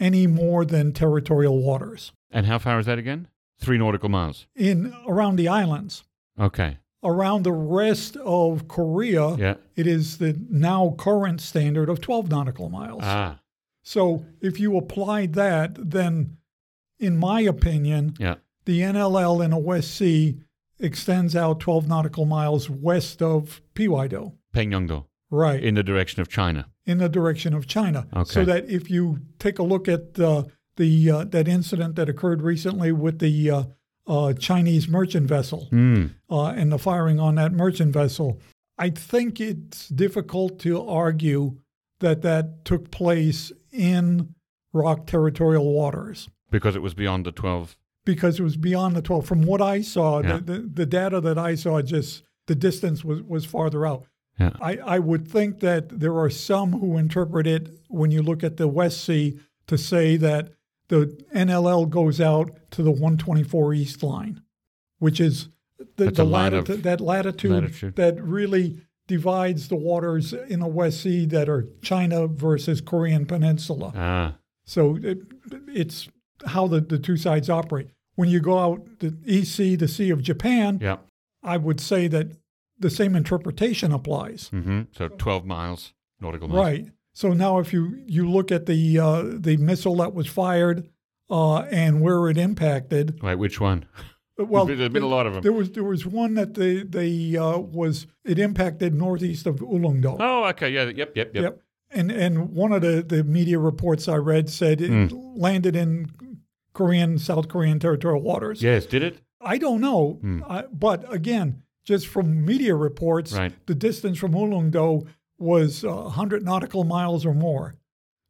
Speaker 2: any more than territorial waters
Speaker 1: And how far is that again? Three nautical miles.
Speaker 2: in around the islands.
Speaker 1: Okay.
Speaker 2: Around the rest of Korea,
Speaker 1: Yeah.
Speaker 2: it is the now current standard of 12 nautical miles.
Speaker 1: Ah.
Speaker 2: So if you applied that, then in my opinion,
Speaker 1: Yeah.
Speaker 2: the NLL in a West Sea extends out 12 nautical miles west of PY-do.
Speaker 1: Baengnyeongdo
Speaker 2: Right.
Speaker 1: in the direction of China.
Speaker 2: In the direction of China.
Speaker 1: Okay.
Speaker 2: So that if you take a look at uh, the uh, that incident that occurred recently with the uh, uh, Chinese merchant vessel uh, and the firing on that merchant vessel, I think it's difficult to argue that that took place in ROK territorial waters
Speaker 1: Because it was beyond the 12.
Speaker 2: because it was beyond the 12. From what I saw,
Speaker 1: Yeah.
Speaker 2: the, the, the data that I saw, just the distance was, was farther out.
Speaker 1: Yeah.
Speaker 2: I, I would think that there are some who interpret it when you look at the West Sea to say that the NLL goes out to the 124 East line, which is the, the
Speaker 1: line of
Speaker 2: latitude, that latitude,
Speaker 1: latitude.
Speaker 2: that really divides the waters in the West Sea that are China versus Korean Peninsula.
Speaker 1: Ah.
Speaker 2: So it, it's how the, the two sides operate. When you go out the East Sea, the Sea of Japan,
Speaker 1: Yeah.
Speaker 2: I would say that the same interpretation applies.
Speaker 1: hmm So 12 miles nautical miles.
Speaker 2: Right. So now, if you you look at the uh, the missile that was fired uh, and where it impacted,
Speaker 1: Right. which one?
Speaker 2: well,
Speaker 1: There's been a lot of them.
Speaker 2: there was there was one that they they uh, was it impacted northeast of Ulleungdo.
Speaker 1: Oh, okay. Yeah. Yep. Yep. Yep.
Speaker 2: Yep. And and one of the, the media reports I read said it
Speaker 1: Hmm.
Speaker 2: landed in Korean South Korean territorial waters.
Speaker 1: Yes. Did it?
Speaker 2: I don't know,
Speaker 1: Hmm.
Speaker 2: I, but again, just from media reports,
Speaker 1: Right.
Speaker 2: the distance from Ulleungdo was uh, 100 nautical miles or more.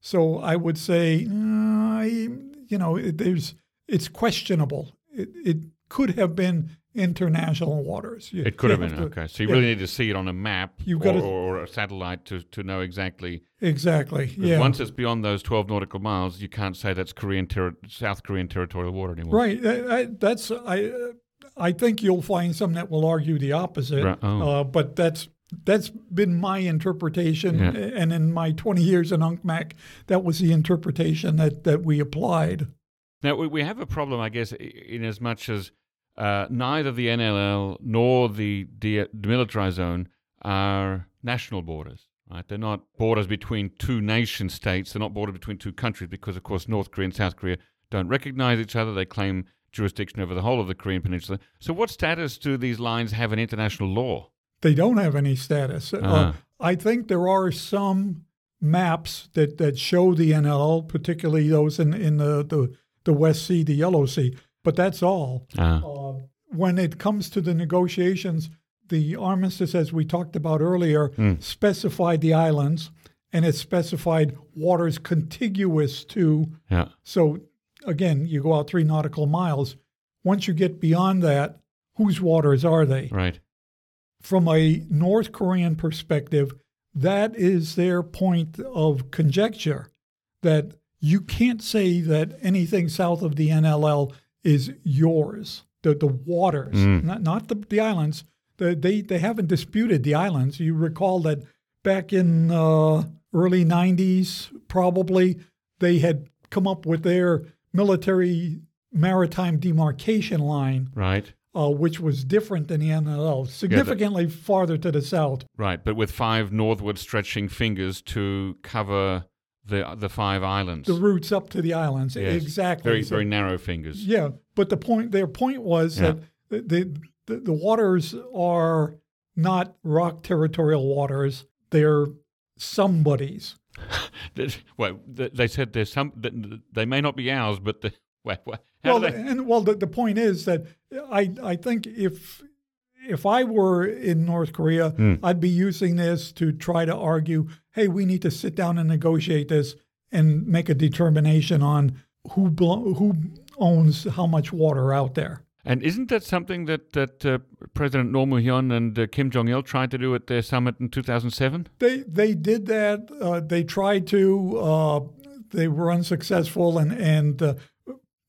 Speaker 2: So I would say, uh, you know, it, there's it's questionable. It, it could have been international waters. You-
Speaker 1: It could have been.
Speaker 2: to-
Speaker 1: okay. So you
Speaker 2: yeah.
Speaker 1: really need to see it on a map
Speaker 2: You've
Speaker 1: or,
Speaker 2: gotta-
Speaker 1: or a satellite to, to know exactly.
Speaker 2: Exactly. Yeah.
Speaker 1: Once it's beyond those 12 nautical miles, you can't say that's Korean terri South Korean territorial water anymore.
Speaker 2: Right. I, I, that's I. I think you'll find some that will argue the opposite.
Speaker 1: Right. Oh.
Speaker 2: Uh, but that's that's been my interpretation,
Speaker 1: Yeah.
Speaker 2: and in my 20 years in UNCMAC, that was the interpretation that that we applied.
Speaker 1: Now, we, we have a problem, I guess, in as much as uh, neither the NLL nor the de- demilitarized zone are national borders. Right? They're not borders between two nation states. They're not borders between two countries because, of course, North Korea and South Korea don't recognize each other. They claim jurisdiction over the whole of the Korean Peninsula. So, what status do these lines have in international law?
Speaker 2: They don't have any status. Uh,
Speaker 1: Uh-huh.
Speaker 2: I think there are some maps that, that show the NLL, particularly those in, in the, the, the West Sea, the Yellow Sea, but that's all.
Speaker 1: Ah,
Speaker 2: Uh, when it comes to the negotiations, the armistice, as we talked about earlier, specified the islands and it specified waters contiguous to.
Speaker 1: yeah.
Speaker 2: So, again, you go out three nautical miles. Once you get beyond that, whose waters are they?
Speaker 1: Right.
Speaker 2: From a North Korean perspective, that is their point of conjecture that you can't say that anything south of the NLL is yours. The, the waters, not, not the, the islands. The, they, they haven't disputed the islands. You recall that back in uh, early 90s, probably, they had come up with their military maritime demarcation line
Speaker 1: Right.
Speaker 2: uh, which was different than the NLL, significantly farther to the south.
Speaker 1: Right. But with five northward stretching fingers to cover the the five islands.
Speaker 2: The routes up to the islands,
Speaker 1: Yes.
Speaker 2: exactly.
Speaker 1: Very,
Speaker 2: So-
Speaker 1: very narrow fingers.
Speaker 2: yeah, but the point, their point was
Speaker 1: Yeah.
Speaker 2: that the, the the waters are not ROK territorial waters; they're somebody's.
Speaker 1: That- Well, they said there's some. They may not be ours, but the. Well, well, how
Speaker 2: Well,
Speaker 1: do they?
Speaker 2: and well, the, the point is that I I think if if I were in North Korea,
Speaker 1: Hmm.
Speaker 2: I'd be using this to try to argue, hey, we need to sit down and negotiate this and make a determination on who belo- who owns how much water out there.
Speaker 1: And isn't that something that that uh, President Roh Moo-hyun and uh, Kim Jong Il tried to do at their summit in 2007?
Speaker 2: They they did that. Uh, they tried to. Uh, they were unsuccessful, and and uh,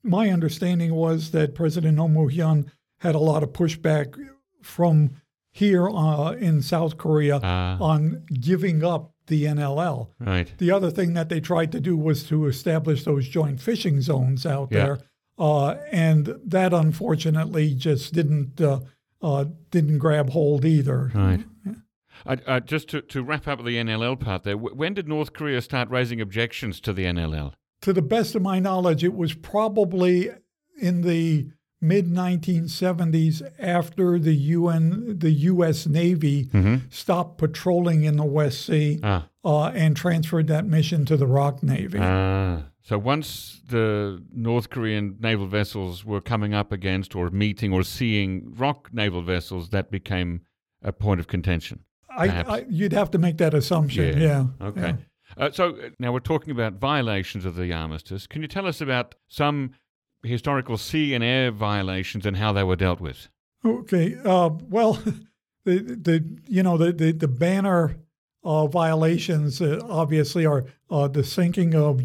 Speaker 2: my understanding was that President Oh Moo-hyun had a lot of pushback from here uh, in South Korea
Speaker 1: Ah.
Speaker 2: on giving up the NLL.
Speaker 1: Right.
Speaker 2: The other thing that they tried to do was to establish those joint fishing zones out
Speaker 1: Yeah.
Speaker 2: there, uh, and that unfortunately just didn't uh, uh, didn't grab hold either.
Speaker 1: Right. Uh, uh, just to, to wrap up the NLL part there, when did North Korea start raising objections to the NLL?
Speaker 2: To the best of my knowledge, it was probably in the mid 1970s after the UN, the U.S. Navy stopped patrolling in the West Sea
Speaker 1: Ah.
Speaker 2: uh, and transferred that mission to the ROK Navy.
Speaker 1: Ah. So once the North Korean naval vessels were coming up against or meeting or seeing ROK naval vessels, that became a point of contention.
Speaker 2: I. I, you'd have to make that assumption. Yeah.
Speaker 1: Okay.
Speaker 2: yeah.
Speaker 1: Uh, so uh, now we're talking about violations of the armistice. Can you tell us about some historical sea and air violations and how they were dealt with?
Speaker 2: Okay. Uh, well, the the you know the the, the banner uh, violations uh, obviously are uh, the sinking of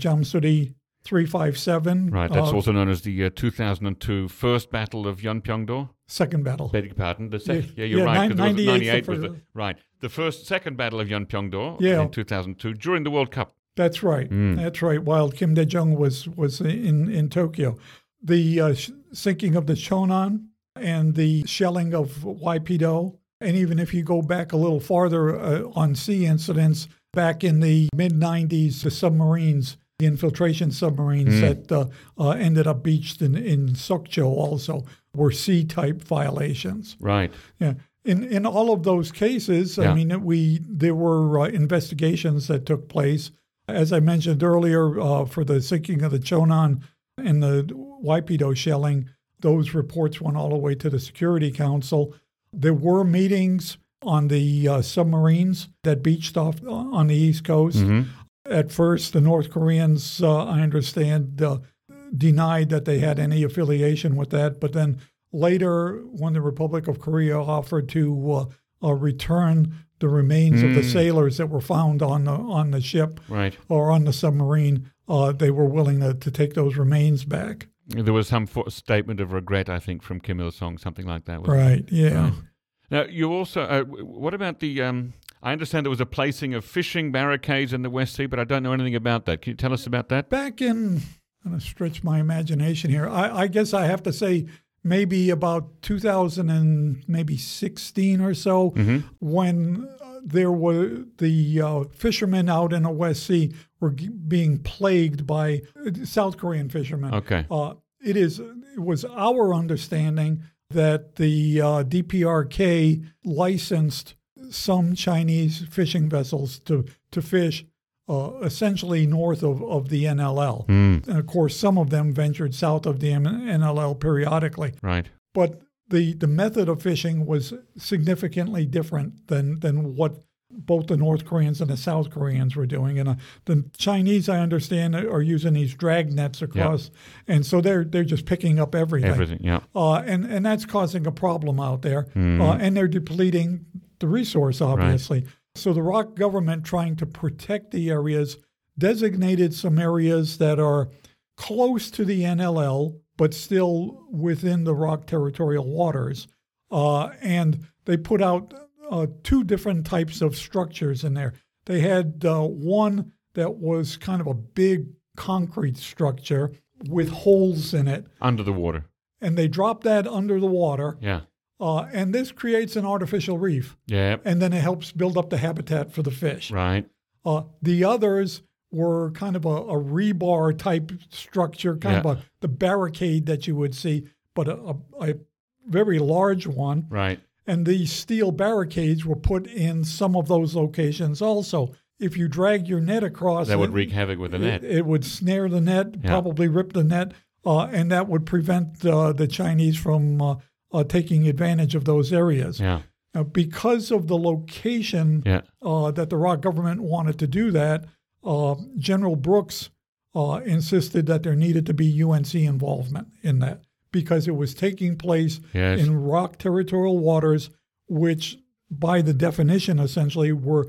Speaker 2: five seven.
Speaker 1: Right. That's
Speaker 2: uh,
Speaker 1: also known as the uh, 2002 First Battle of Yeonpyeongdo.
Speaker 2: second battle.
Speaker 1: Beg your pardon. The second, yeah,
Speaker 2: Yeah,
Speaker 1: you're
Speaker 2: yeah,
Speaker 1: right.
Speaker 2: nine-
Speaker 1: 'cause it was
Speaker 2: 98 's the
Speaker 1: 98 was the, right. The first, second battle of Yeonpyeongdo
Speaker 2: Yeah.
Speaker 1: in 2002 during the World Cup.
Speaker 2: That's right.
Speaker 1: Mm.
Speaker 2: That's right. While Kim Dae Jung was was in in Tokyo, the uh, sh- sinking of the Cheonan and the shelling of YP-do, and even if you go back a little farther uh, on sea incidents back in the mid '90s, the submarines. The infiltration submarines
Speaker 1: Mm.
Speaker 2: that uh, uh, ended up beached in, in Sokcho also were sea type violations.
Speaker 1: Right.
Speaker 2: Yeah. In in all of those cases,
Speaker 1: Yeah.
Speaker 2: I mean, we there were uh, investigations that took place. As I mentioned earlier, uh, for the sinking of the Cheonan and the YP-do shelling, those reports went all the way to the Security Council. There were meetings on the uh, submarines that beached off uh, on the East Coast.
Speaker 1: hmm
Speaker 2: At first, the North Koreans, uh, I understand, uh, denied that they had any affiliation with that. But then later, when the Republic of Korea offered to uh, uh, return the remains of the
Speaker 1: Mm.
Speaker 2: sailors that were found on the on the ship
Speaker 1: Right.
Speaker 2: or on the submarine, uh, they were willing to, to take those remains back.
Speaker 1: There was some fo- statement of regret, I think, from Kim Il Sung, something like that.
Speaker 2: Right? Yeah.
Speaker 1: Right. Now, you also, uh, what about the, um, I understand there was a placing of fishing barricades in the West Sea, but I don't know anything about that. Can you tell us about that?
Speaker 2: back in I'm going to stretch my imagination here. I, I guess I have to say maybe about 2000 and maybe 16 or so
Speaker 1: Mm-hmm.
Speaker 2: when uh, there were the uh, fishermen out in the West Sea were g- being plagued by uh, South Korean fishermen.
Speaker 1: Okay.
Speaker 2: Uh, it is it was our understanding that the uh, DPRK licensed some Chinese fishing vessels to to fish uh, essentially north of, of the NLL.
Speaker 1: Mm,
Speaker 2: And of course, some of them ventured south of the NLL periodically.
Speaker 1: right.
Speaker 2: But the, the method of fishing was significantly different than, than what both the North Koreans and the South Koreans were doing. And uh, the Chinese, I understand, are using these drag nets across, and so they're they're just picking up everything.
Speaker 1: Everything, yeah.
Speaker 2: Uh, and and that's causing a problem out there,
Speaker 1: Mm.
Speaker 2: uh, and they're depleting the resource obviously. So the ROK government, trying to protect the areas, designated some areas that are close to the NLL but still within the ROK territorial waters, uh, and they put out uh, two different types of structures in there. They had uh, one that was kind of a big concrete structure with holes in it
Speaker 1: Under the water.
Speaker 2: and they drop that under the water,
Speaker 1: Yeah.
Speaker 2: uh, and this creates an artificial reef,
Speaker 1: Yeah.
Speaker 2: and then it helps build up the habitat for the fish.
Speaker 1: Right.
Speaker 2: Uh, the others were kind of a, a rebar type structure, kind of a the barricade that you would see, but a, a, a very large one.
Speaker 1: Right.
Speaker 2: And these steel barricades were put in some of those locations also. If you drag your net across,
Speaker 1: That would
Speaker 2: it-
Speaker 1: wreak havoc with the net.
Speaker 2: it, it would snare the net,
Speaker 1: Yeah.
Speaker 2: probably rip the net, uh, and that would prevent uh, the Chinese from uh, uh, taking advantage of those areas.
Speaker 1: Yeah.
Speaker 2: Now, because of the location
Speaker 1: Yeah.
Speaker 2: uh, that the ROK government wanted to do that, uh, General Brooks uh, insisted that there needed to be UNC involvement in that because it was taking place
Speaker 1: Yes.
Speaker 2: in ROK territorial waters, which, by the definition, essentially were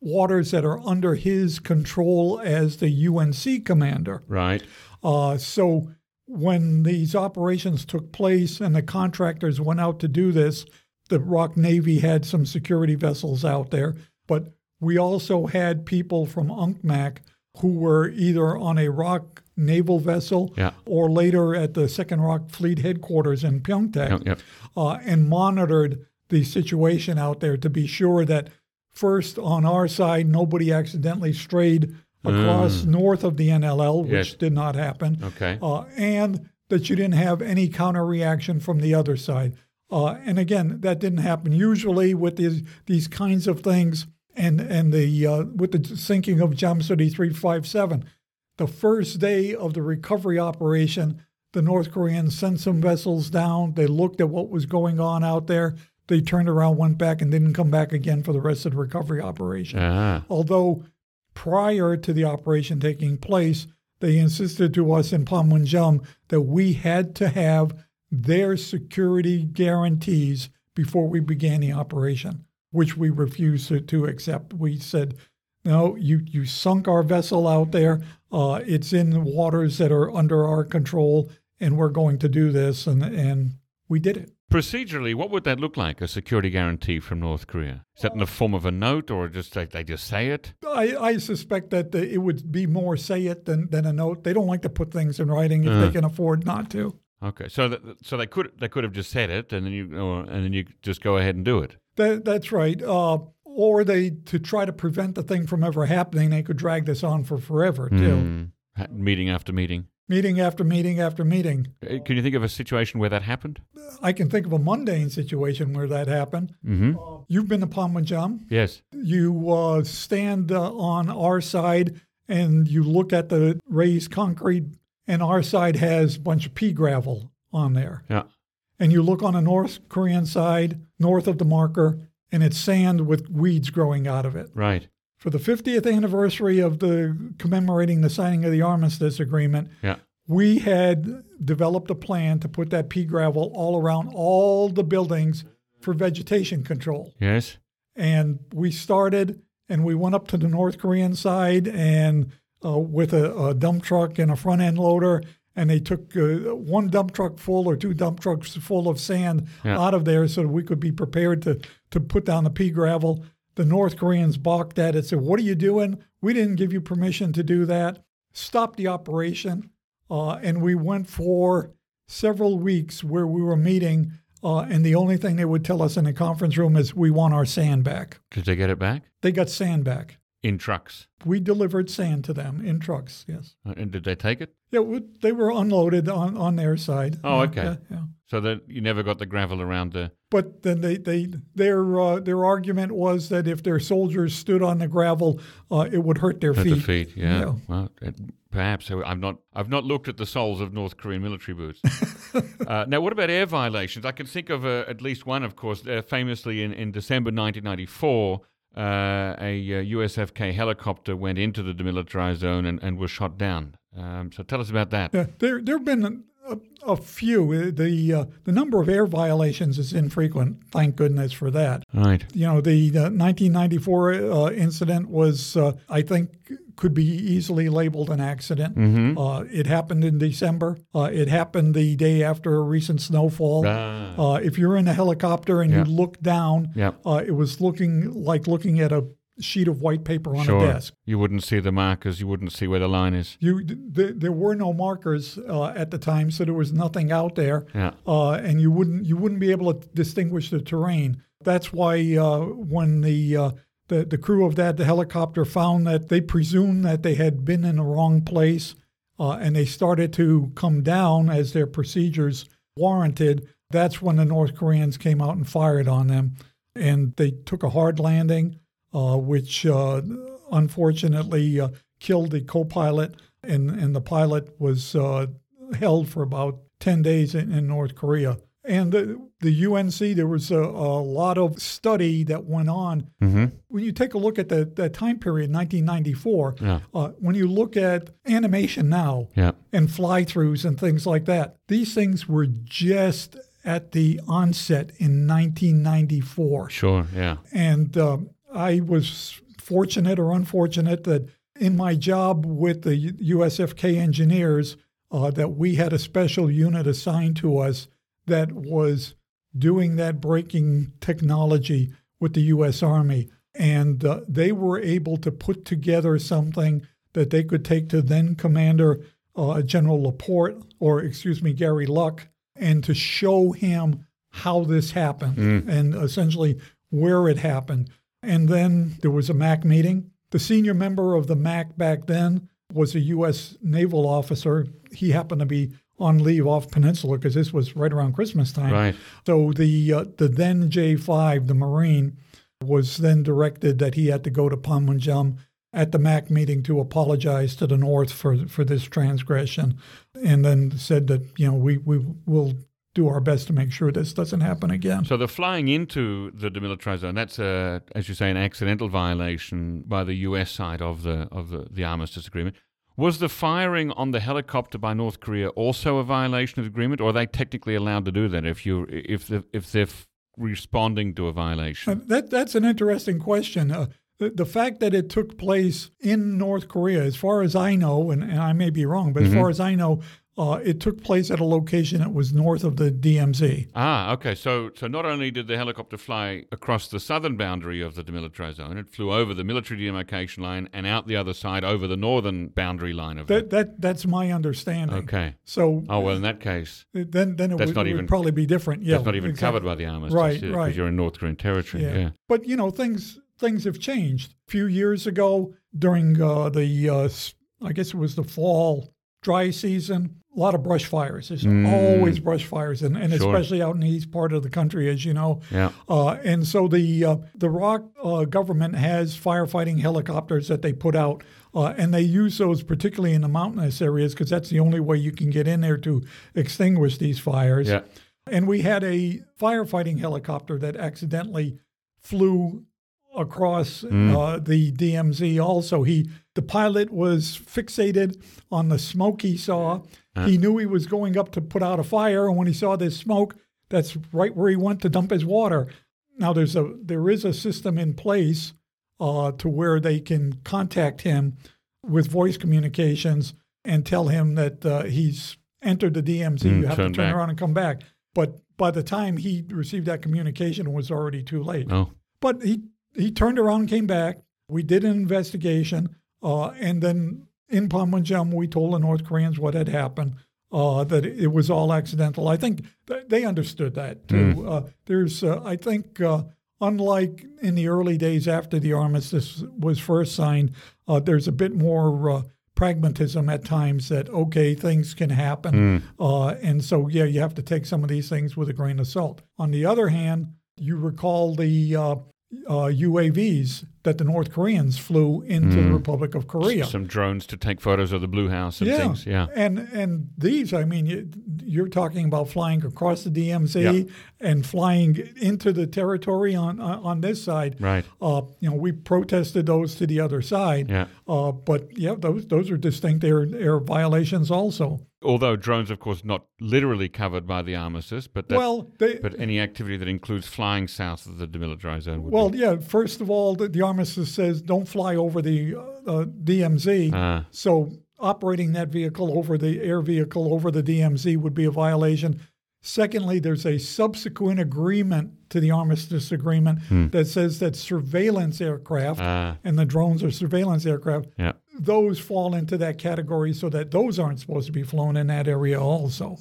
Speaker 2: waters that are under his control as the UNC commander.
Speaker 1: Right.
Speaker 2: Uh, so when these operations took place and the contractors went out to do this, the ROK Navy had some security vessels out there, but We also had people from UNCMAC who were either on a ROK naval vessel
Speaker 1: Yeah.
Speaker 2: or later at the Second ROK Fleet headquarters in Pyeongtaek
Speaker 1: Yep,
Speaker 2: uh, and monitored the situation out there to be sure that first on our side nobody accidentally strayed across north of the NLL, which
Speaker 1: Mm. Yes.
Speaker 2: did not happen,
Speaker 1: Okay.
Speaker 2: uh, and that you didn't have any counter reaction from the other side. Uh, and again, that didn't happen. Usually with these these kinds of things, and and the uh, with the sinking of Chamsuri three five seven, the first day of the recovery operation, the North Koreans sent some vessels down. They looked at what was going on out there. They turned around, went back, and didn't come back again for the rest of the recovery operation.
Speaker 1: Ah.
Speaker 2: Although prior to the operation taking place, they insisted to us in Panmunjom that we had to have their security guarantees before we began the operation, which we refused to, to accept. We said, no, you, you sunk our vessel out there. Uh, it's in the waters that are under our control, and we're going to do this. And, and we did it.
Speaker 1: Procedurally, what would that look like? A security guarantee from North Korea? Is that in the form of a note, or just like they just say it?
Speaker 2: I, I suspect that the, it would be more say it than, than a note. They don't like to put things in writing if they can afford not to.
Speaker 1: Okay, so th- so they could they could have just said it, and then you or, and then you just go ahead and do it.
Speaker 2: That, that's right. Uh, or they, to try to prevent the thing from ever happening, they could drag this on for forever, too.
Speaker 1: Mm. Meeting after meeting.
Speaker 2: Meeting after meeting after meeting.
Speaker 1: Uh, Can you think of a situation where that happened?
Speaker 2: I can think of a mundane situation where that happened.
Speaker 1: Mm-hmm.
Speaker 2: You've been to Panmunjom.
Speaker 1: Yes.
Speaker 2: You uh, stand uh, on our side and you look at the raised concrete, and our side has a bunch of pea gravel on there.
Speaker 1: Yeah.
Speaker 2: And you look on the North Korean side, north of the marker, and it's sand with weeds growing out of it.
Speaker 1: Right.
Speaker 2: For the 50th anniversary of the commemorating the signing of the armistice agreement,
Speaker 1: Yeah.
Speaker 2: we had developed a plan to put that pea gravel all around all the buildings for vegetation control.
Speaker 1: Yes.
Speaker 2: And we started and we went up to the North Korean side and uh, with a, a dump truck and a front end loader. And they took uh, one dump truck full or two dump trucks full of sand
Speaker 1: Yeah.
Speaker 2: out of there so that we could be prepared to, to put down the pea gravel. The North Koreans balked at it, said, What are you doing? We didn't give you permission to do that. Stopped the operation. Uh, and we went for several weeks where we were meeting. Uh, and the only thing they would tell us in the conference room is, We want our sand back.
Speaker 1: Did they get it back
Speaker 2: They got sand back.
Speaker 1: In trucks?
Speaker 2: We delivered sand to them in trucks, yes.
Speaker 1: Uh, And did they take it?
Speaker 2: Yeah, w- they were unloaded on, on their side.
Speaker 1: Oh, okay.
Speaker 2: Yeah, yeah.
Speaker 1: So that you never got the gravel around the.
Speaker 2: But then they, they their uh, their argument was that if their soldiers stood on the gravel, uh, it would hurt their
Speaker 1: At
Speaker 2: feet.
Speaker 1: the feet, yeah.
Speaker 2: Yeah.
Speaker 1: Well, it, perhaps I've not. I've not looked at the soles of North Korean military boots. uh, now, what about air violations? I can think of uh, at least one, of course. Uh, famously, in, in December 1994, uh, a uh, USFK helicopter went into the demilitarized zone and, and was shot down. Um, so, tell us about that.
Speaker 2: Yeah, there there have been a, a few. Uh, The uh, the number of air violations is infrequent. Thank goodness for that.
Speaker 1: Right.
Speaker 2: You know, the, the 1994 uh, incident was, uh, I think, could be easily labeled an accident.
Speaker 1: Mm-hmm.
Speaker 2: Uh, it happened in December. Uh, it happened the day after a recent snowfall.
Speaker 1: Ah,
Speaker 2: Uh, if you're in a helicopter and
Speaker 1: Yeah.
Speaker 2: you look down,
Speaker 1: yeah.
Speaker 2: uh, it was looking like looking at a sheet of white paper on
Speaker 1: Sure.
Speaker 2: a desk.
Speaker 1: You wouldn't see the markers. You wouldn't see where the line is.
Speaker 2: You, th- there were no markers uh, at the time, so there was nothing out there,
Speaker 1: Yeah.
Speaker 2: uh, and you wouldn't you wouldn't be able to distinguish the terrain. That's why uh, when the, uh, the the crew of that the helicopter found that they presumed that they had been in the wrong place, uh, and they started to come down as their procedures warranted. That's when the North Koreans came out and fired on them, and they took a hard landing, which uh, unfortunately uh, killed the co-pilot, and and the pilot was uh, held for about ten days in, in North Korea. And the, the UNC, there was a, a lot of study that went on.
Speaker 1: Mm-hmm.
Speaker 2: When you take a look at the, that time period, 1994,
Speaker 1: Yeah.
Speaker 2: uh, when you look at animation now
Speaker 1: Yeah.
Speaker 2: and fly throughs and things like that, these things were just at the onset in 1994.
Speaker 1: Sure. Yeah.
Speaker 2: And um, I was fortunate or unfortunate that in my job with the USFK engineers, uh, that we had a special unit assigned to us that was doing that breaking technology with the U.S. Army. and uh, they were able to put together something that they could take to then Commander uh, General Laporte, or excuse me, Gary Luck, and to show him how this happened
Speaker 1: Mm.
Speaker 2: and essentially where it happened. And then there was a MAC meeting. The senior member of the MAC back then was a U.S. naval officer. He happened to be on leave off Peninsula because this was right around Christmas time.
Speaker 1: Right.
Speaker 2: So the uh, the then J5, the Marine, was then directed that he had to go to Panmunjom at the MAC meeting to apologize to the North for for this transgression, and then said that you know we we will do our best to make sure this doesn't happen again.
Speaker 1: So the flying into the demilitarized zone, that's a, as you say, an accidental violation by the US side of the of the, the armistice agreement. Was the firing on the helicopter by North Korea also a violation of the agreement, or are they technically allowed to do that if you if the, if they're f- responding to a violation?
Speaker 2: Uh, That that's an interesting question. Uh, the, the fact that it took place in North Korea, as far as I know, and, and I may be wrong, but as far as I know, uh, it took place at a location that was north of the DMZ.
Speaker 1: Ah, okay. So, so not only did the helicopter fly across the southern boundary of the demilitarized zone, it flew over the military demarcation line and out the other side over the northern boundary line of
Speaker 2: That that that's my understanding.
Speaker 1: Okay.
Speaker 2: So
Speaker 1: Oh well, in that case,
Speaker 2: then then it
Speaker 1: That's
Speaker 2: would,
Speaker 1: not
Speaker 2: it would
Speaker 1: even-
Speaker 2: probably be different. Yeah,
Speaker 1: that's not even
Speaker 2: exactly.
Speaker 1: covered by the armistice,
Speaker 2: Right,
Speaker 1: because
Speaker 2: right.
Speaker 1: you're in North Korean territory. Yeah.
Speaker 2: But you know things things have changed. A few years ago, during uh, the uh, I guess it was the fall dry season, a lot of brush fires. There's always brush fires, and, and
Speaker 1: Mm. Sure.
Speaker 2: especially out in the east part of the country, as you know.
Speaker 1: Yeah.
Speaker 2: Uh, and so the uh, the ROK uh, government has firefighting helicopters that they put out, uh, and they use those particularly in the mountainous areas because that's the only way you can get in there to extinguish these fires.
Speaker 1: Yeah.
Speaker 2: And we had a firefighting helicopter that accidentally flew across uh, the DMZ. Also, he the pilot was fixated on the smoke he saw. He knew he was going up to put out a fire, and when he saw this smoke, that's right where he went to dump his water. Now, there's a there is a system in place uh, to where they can contact him with voice communications and tell him that uh, he's entered the DMZ. you have to
Speaker 1: turn
Speaker 2: turn
Speaker 1: back.
Speaker 2: around and come back. But by the time he received that communication, it was already too late.
Speaker 1: Oh.
Speaker 2: But he he turned around and came back. We did an investigation, uh, and then in Panmunjom, we told the North Koreans what had happened. Uh, that it was all accidental. I think th- they understood that too. Uh, there's, uh, I think, uh, unlike in the early days after the armistice was first signed, uh, there's a bit more uh, pragmatism at times that okay, things can happen, uh, and so yeah, you have to take some of these things with a grain of salt. On the other hand, you recall the uh, uh, UAVs that the North Koreans flew into the Republic of Korea.
Speaker 1: Some drones to take photos of the Blue House and things. Yeah.
Speaker 2: And and these, I mean, you- you're talking about flying across the DMZ
Speaker 1: Yeah.
Speaker 2: and flying into the territory on on on this side.
Speaker 1: Right.
Speaker 2: Uh, you know, we protested those to the other side.
Speaker 1: Yeah.
Speaker 2: Uh, but yeah, those those are distinct air air violations also.
Speaker 1: Although drones, of course, not literally covered by the armistice, but that,
Speaker 2: well, they,
Speaker 1: but any activity that includes flying south of the demilitarized zone would
Speaker 2: well,
Speaker 1: be.
Speaker 2: yeah. First of all, the, the armistice says don't fly over the uh, uh, DMZ.
Speaker 1: Ah.
Speaker 2: So operating that vehicle over the air vehicle over the DMZ would be a violation. Secondly, there's a subsequent agreement to the armistice agreement that says that surveillance aircraft
Speaker 1: Ah.
Speaker 2: and the drones are surveillance aircraft.
Speaker 1: Yeah.
Speaker 2: Those fall into that category, so that those aren't supposed to be flown in that area also.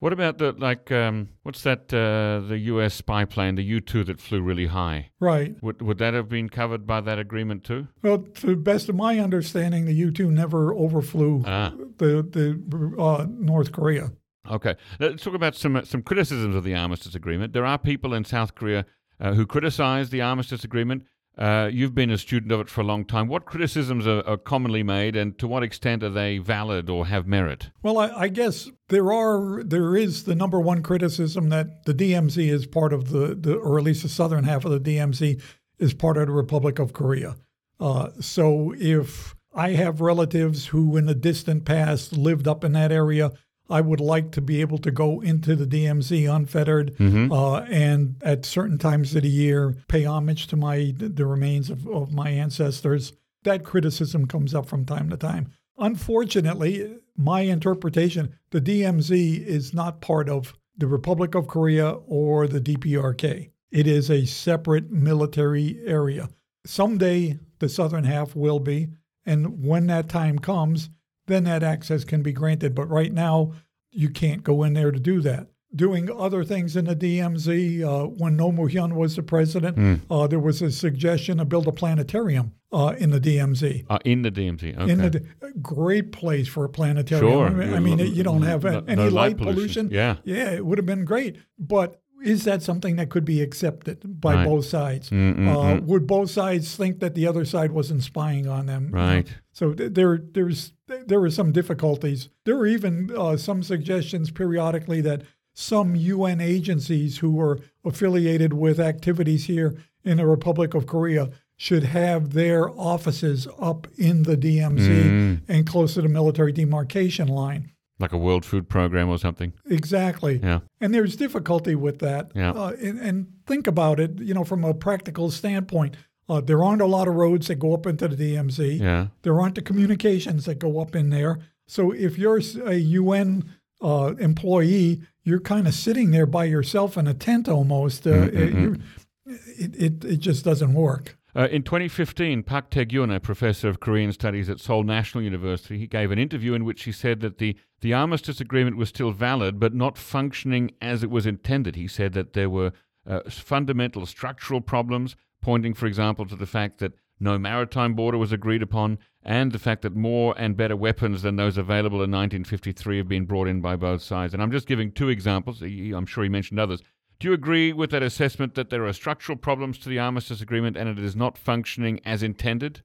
Speaker 1: What about the like? Um, what's that? Uh, the U.S. spy plane, the U-2 that flew really high.
Speaker 2: Right.
Speaker 1: Would would that have been covered by that agreement too?
Speaker 2: Well, to the best of my understanding, the U 2 never overflew
Speaker 1: Ah.
Speaker 2: the, the uh, North Korea.
Speaker 1: Okay, let's talk about some some criticisms of the armistice agreement. There are people in South Korea uh, who criticize the armistice agreement. Uh, you've been a student of it for a long time. What criticisms are, are commonly made, and to what extent are they valid or have merit?
Speaker 2: Well, I, I guess there are there is the number one criticism that the DMZ is part of the, the or at least the southern half of the DMZ is part of the Republic of Korea. Uh, so if I have relatives who in the distant past lived up in that area, I would like to be able to go into the DMZ unfettered uh, and at certain times of the year pay homage to my the remains of, of my ancestors. That criticism comes up from time to time. Unfortunately, my interpretation, the DMZ is not part of the Republic of Korea or the DPRK. It is a separate military area. someday the southern half will be. And when that time comes, then that access can be granted. But right now, you can't go in there to do that. Doing other things in the DMZ, uh, when Roh Moo-hyun was the president,
Speaker 1: Mm.
Speaker 2: uh, there was a suggestion to build a planetarium uh, in the DMZ.
Speaker 1: Uh, in the DMZ. Okay.
Speaker 2: In the great place for a planetarium.
Speaker 1: Sure.
Speaker 2: I mean, I mean, you don't have
Speaker 1: No-
Speaker 2: any
Speaker 1: no light
Speaker 2: light
Speaker 1: pollution.
Speaker 2: pollution.
Speaker 1: Yeah.
Speaker 2: yeah, it would have been great. But is that something that could be accepted by
Speaker 1: Right.
Speaker 2: both sides?
Speaker 1: Mm, mm,
Speaker 2: Uh,
Speaker 1: mm.
Speaker 2: would both sides think that the other side wasn't spying on them?
Speaker 1: Right.
Speaker 2: So th- there, there's there were some difficulties. There were even uh, some suggestions periodically that some UN agencies who were affiliated with activities here in the Republic of Korea should have their offices up in the DMZ
Speaker 1: Mm.
Speaker 2: and close to the military demarcation line.
Speaker 1: Like a World Food Program or something.
Speaker 2: Exactly.
Speaker 1: Yeah.
Speaker 2: And there's difficulty with that.
Speaker 1: Yeah.
Speaker 2: Uh, and, and think about it, you know, from a practical standpoint. Uh, there aren't a lot of roads that go up into the DMZ.
Speaker 1: Yeah.
Speaker 2: There aren't the communications that go up in there. So if you're a UN uh, employee, you're kind of sitting there by yourself in a tent almost. Uh, it, you're- it, it, it just doesn't work.
Speaker 1: Uh, in 2015, Park Tae-gyun, a professor of Korean studies at Seoul National University, he gave an interview in which he said that the, the armistice agreement was still valid but not functioning as it was intended. He said that there were uh, fundamental structural problems, pointing, for example, to the fact that no maritime border was agreed upon and the fact that more and better weapons than those available in 1953 have been brought in by both sides. And I'm just giving two examples. I'm sure he mentioned others. Do you agree with that assessment that there are structural problems to the armistice agreement and it is not functioning as intended?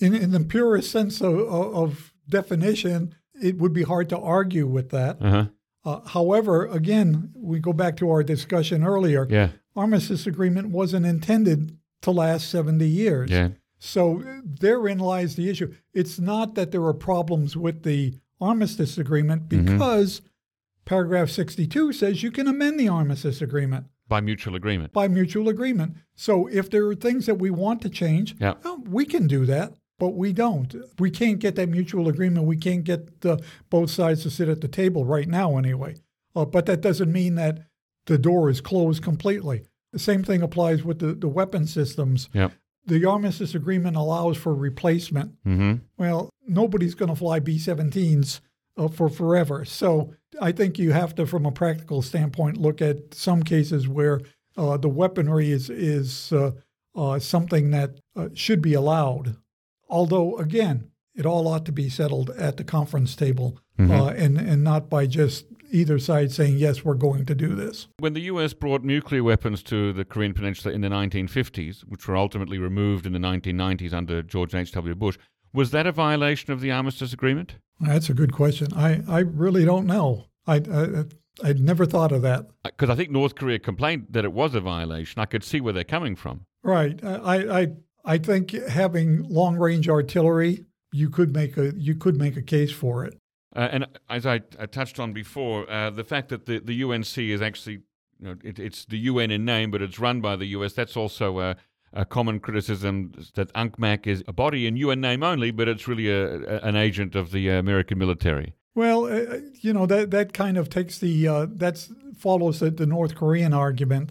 Speaker 2: In, in the purest sense of, of definition, it would be hard to argue with that.
Speaker 1: Uh huh.
Speaker 2: Uh, however, again, we go back to our discussion earlier.
Speaker 1: Yeah.
Speaker 2: Armistice agreement wasn't intended to last 70 years.
Speaker 1: Yeah.
Speaker 2: So uh, therein lies the issue. It's not that there are problems with the armistice agreement
Speaker 1: Mm-hmm.
Speaker 2: Paragraph 62 says you can amend the armistice agreement
Speaker 1: By mutual agreement.
Speaker 2: by mutual agreement. So if there are things that we want to change,
Speaker 1: Yeah.
Speaker 2: well, we can do that, but we don't. We can't get that mutual agreement. We can't get uh, both sides to sit at the table right now, anyway. Uh, but that doesn't mean that the door is closed completely. The same thing applies with the, the weapon systems.
Speaker 1: Yeah.
Speaker 2: The armistice agreement allows for replacement.
Speaker 1: Mm-hmm.
Speaker 2: Well, nobody's going to fly B 17s uh, for forever. So I think you have to, from a practical standpoint, look at some cases where uh, the weaponry is, is uh, uh, something that uh, should be allowed. Although, again, it all ought to be settled at the conference table uh, and, and not by just either side saying, yes, we're going to do this.
Speaker 1: When the US brought nuclear weapons to the Korean Peninsula in the 1950s, which were ultimately removed in the 1990s under George H.W. Bush, was that a violation of the armistice agreement?
Speaker 2: That's a good question. I, I really don't know. I, I, I'd never thought of that.
Speaker 1: Because I think North Korea complained that it was a violation. I could see where they're coming from.
Speaker 2: Right. I, I I think having long range artillery, you could make a you could make a case for it.
Speaker 1: Uh, and as I, I touched on before, uh, the fact that the, the UNC is actually, you know, it, it's the UN in name, but it's run by the US, that's also a, a common criticism that UNCMAC is a body in UN name only, but it's really a, a, an agent of the American military.
Speaker 2: Well, uh, you know that that kind of takes the uh, that's follows the, the North Korean argument.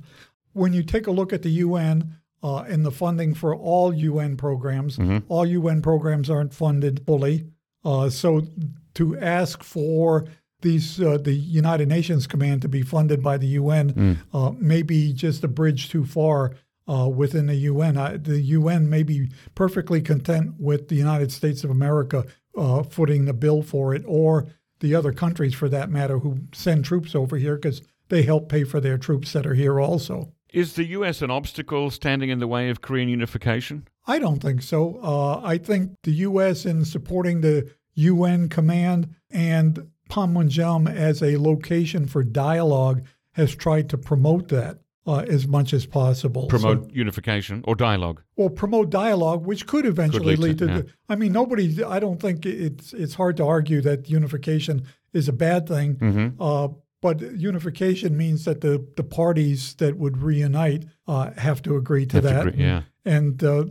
Speaker 2: When you take a look at the UN uh, and the funding for all UN programs, all UN programs aren't funded fully. Uh, so to ask for these uh, the United Nations command to be funded by the UN uh, may be just a bridge too far uh, within the UN. Uh, the UN may be perfectly content with the United States of America uh, footing the bill for it, or the other countries for that matter who send troops over here because they help pay for their troops that are here also.
Speaker 1: Is the US an obstacle standing in the way of Korean unification?
Speaker 2: I don't think so. Uh, I think the U.S. in supporting the UN command and Panmunjom as a location for dialogue has tried to promote that uh, as much as possible. So-
Speaker 1: Promote unification or dialogue?
Speaker 2: well, promote dialogue, which could eventually
Speaker 1: lead
Speaker 2: lead
Speaker 1: to-
Speaker 2: to.
Speaker 1: yeah.
Speaker 2: I mean, nobody. I don't think it's it's hard to argue that unification is a bad thing.
Speaker 1: Mm-hmm.
Speaker 2: Uh, but unification means that the the parties that would reunite uh, have to agree to
Speaker 1: Have to
Speaker 2: that.
Speaker 1: agree, yeah.
Speaker 2: And uh,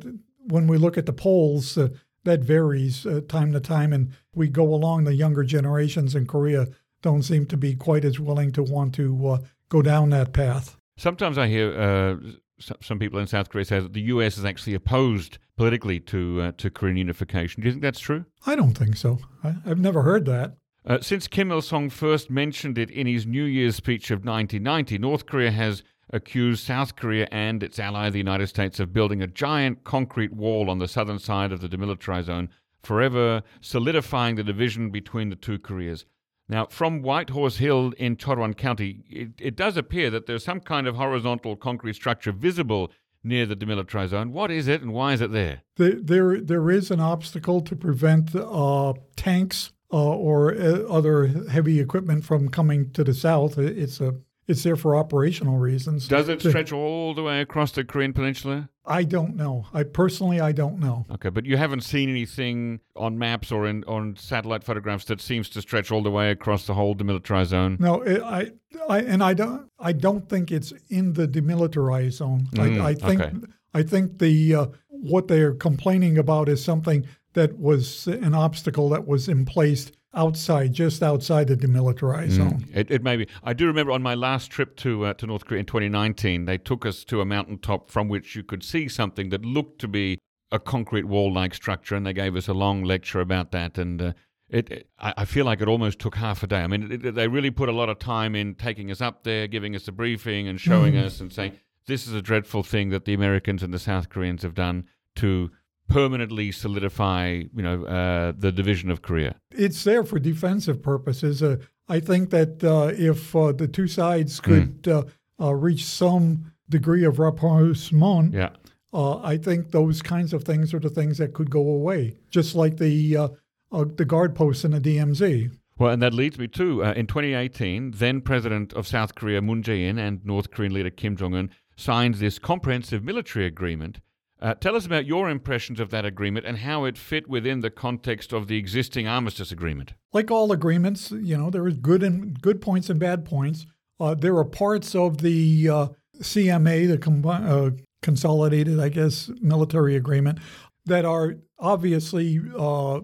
Speaker 2: when we look at the polls, uh, that varies uh, time to time, and we go along. The younger generations in Korea don't seem to be quite as willing to want to uh, go down that path.
Speaker 1: Sometimes I hear uh, some people in South Korea say that the U.S. is actually opposed politically to uh, to Korean unification. Do you think that's true?
Speaker 2: I don't think so. I, have never heard that.
Speaker 1: Uh, since Kim Il sung first mentioned it in his New Year's speech of 1990, North Korea has accused South Korea and its ally, the United States, of building a giant concrete wall on the southern side of the demilitarized zone, forever solidifying the division between the two Koreas. Now, from Whitehorse Hill in Cheorwon County, it, it does appear that there's some kind of horizontal concrete structure visible near the demilitarized zone. What is it and why is it there?
Speaker 2: There, there, there is an obstacle to prevent uh, tanks uh, or uh, other heavy equipment from coming to the south. It's a it's there for operational reasons.
Speaker 1: Does it stretch all the way across the Korean Peninsula?
Speaker 2: I don't know. I personally, I don't know.
Speaker 1: Okay, but you haven't seen anything on maps or in on satellite photographs that seems to stretch all the way across the whole demilitarized zone.
Speaker 2: No, it, I, I, and I don't, I don't think it's in the demilitarized zone.
Speaker 1: Mm,
Speaker 2: I, I, think,
Speaker 1: okay.
Speaker 2: I think the uh, what they are complaining about is something that was an obstacle that was in place outside, just outside the demilitarized mm. zone.
Speaker 1: It, it, may be. I do remember on my last trip to uh, to North Korea in 2019, they took us to a mountaintop from which you could see something that looked to be a concrete wall-like structure, and they gave us a long lecture about that. And uh, it, it I, I, feel like it almost took half a day. I mean, it, they really put a lot of time in taking us up there, giving us a briefing, and showing mm. us and saying this is a dreadful thing that the Americans and the South Koreans have done to permanently solidify, you know, uh, the division of Korea?
Speaker 2: It's there for defensive purposes. Uh, I think that uh, if uh, the two sides hmm. could mm. reach some degree of rapprochement,
Speaker 1: yeah.
Speaker 2: I think those kinds of things are the things that could go away, just like the the guard posts in the DMZ.
Speaker 1: Well, and that leads me to uh, in 2018, then President of South Korea Moon Jae-in and North Korean leader Kim Jong Un signed this comprehensive military agreement uh, tell us about your impressions of that agreement and how it fit within the context of the existing armistice agreement.
Speaker 2: Like all agreements, you know, there is good and good points and bad points. Uh, there are parts of the uh, CMA, the com- uh, consolidated, I guess, military agreement, that are obviously uh,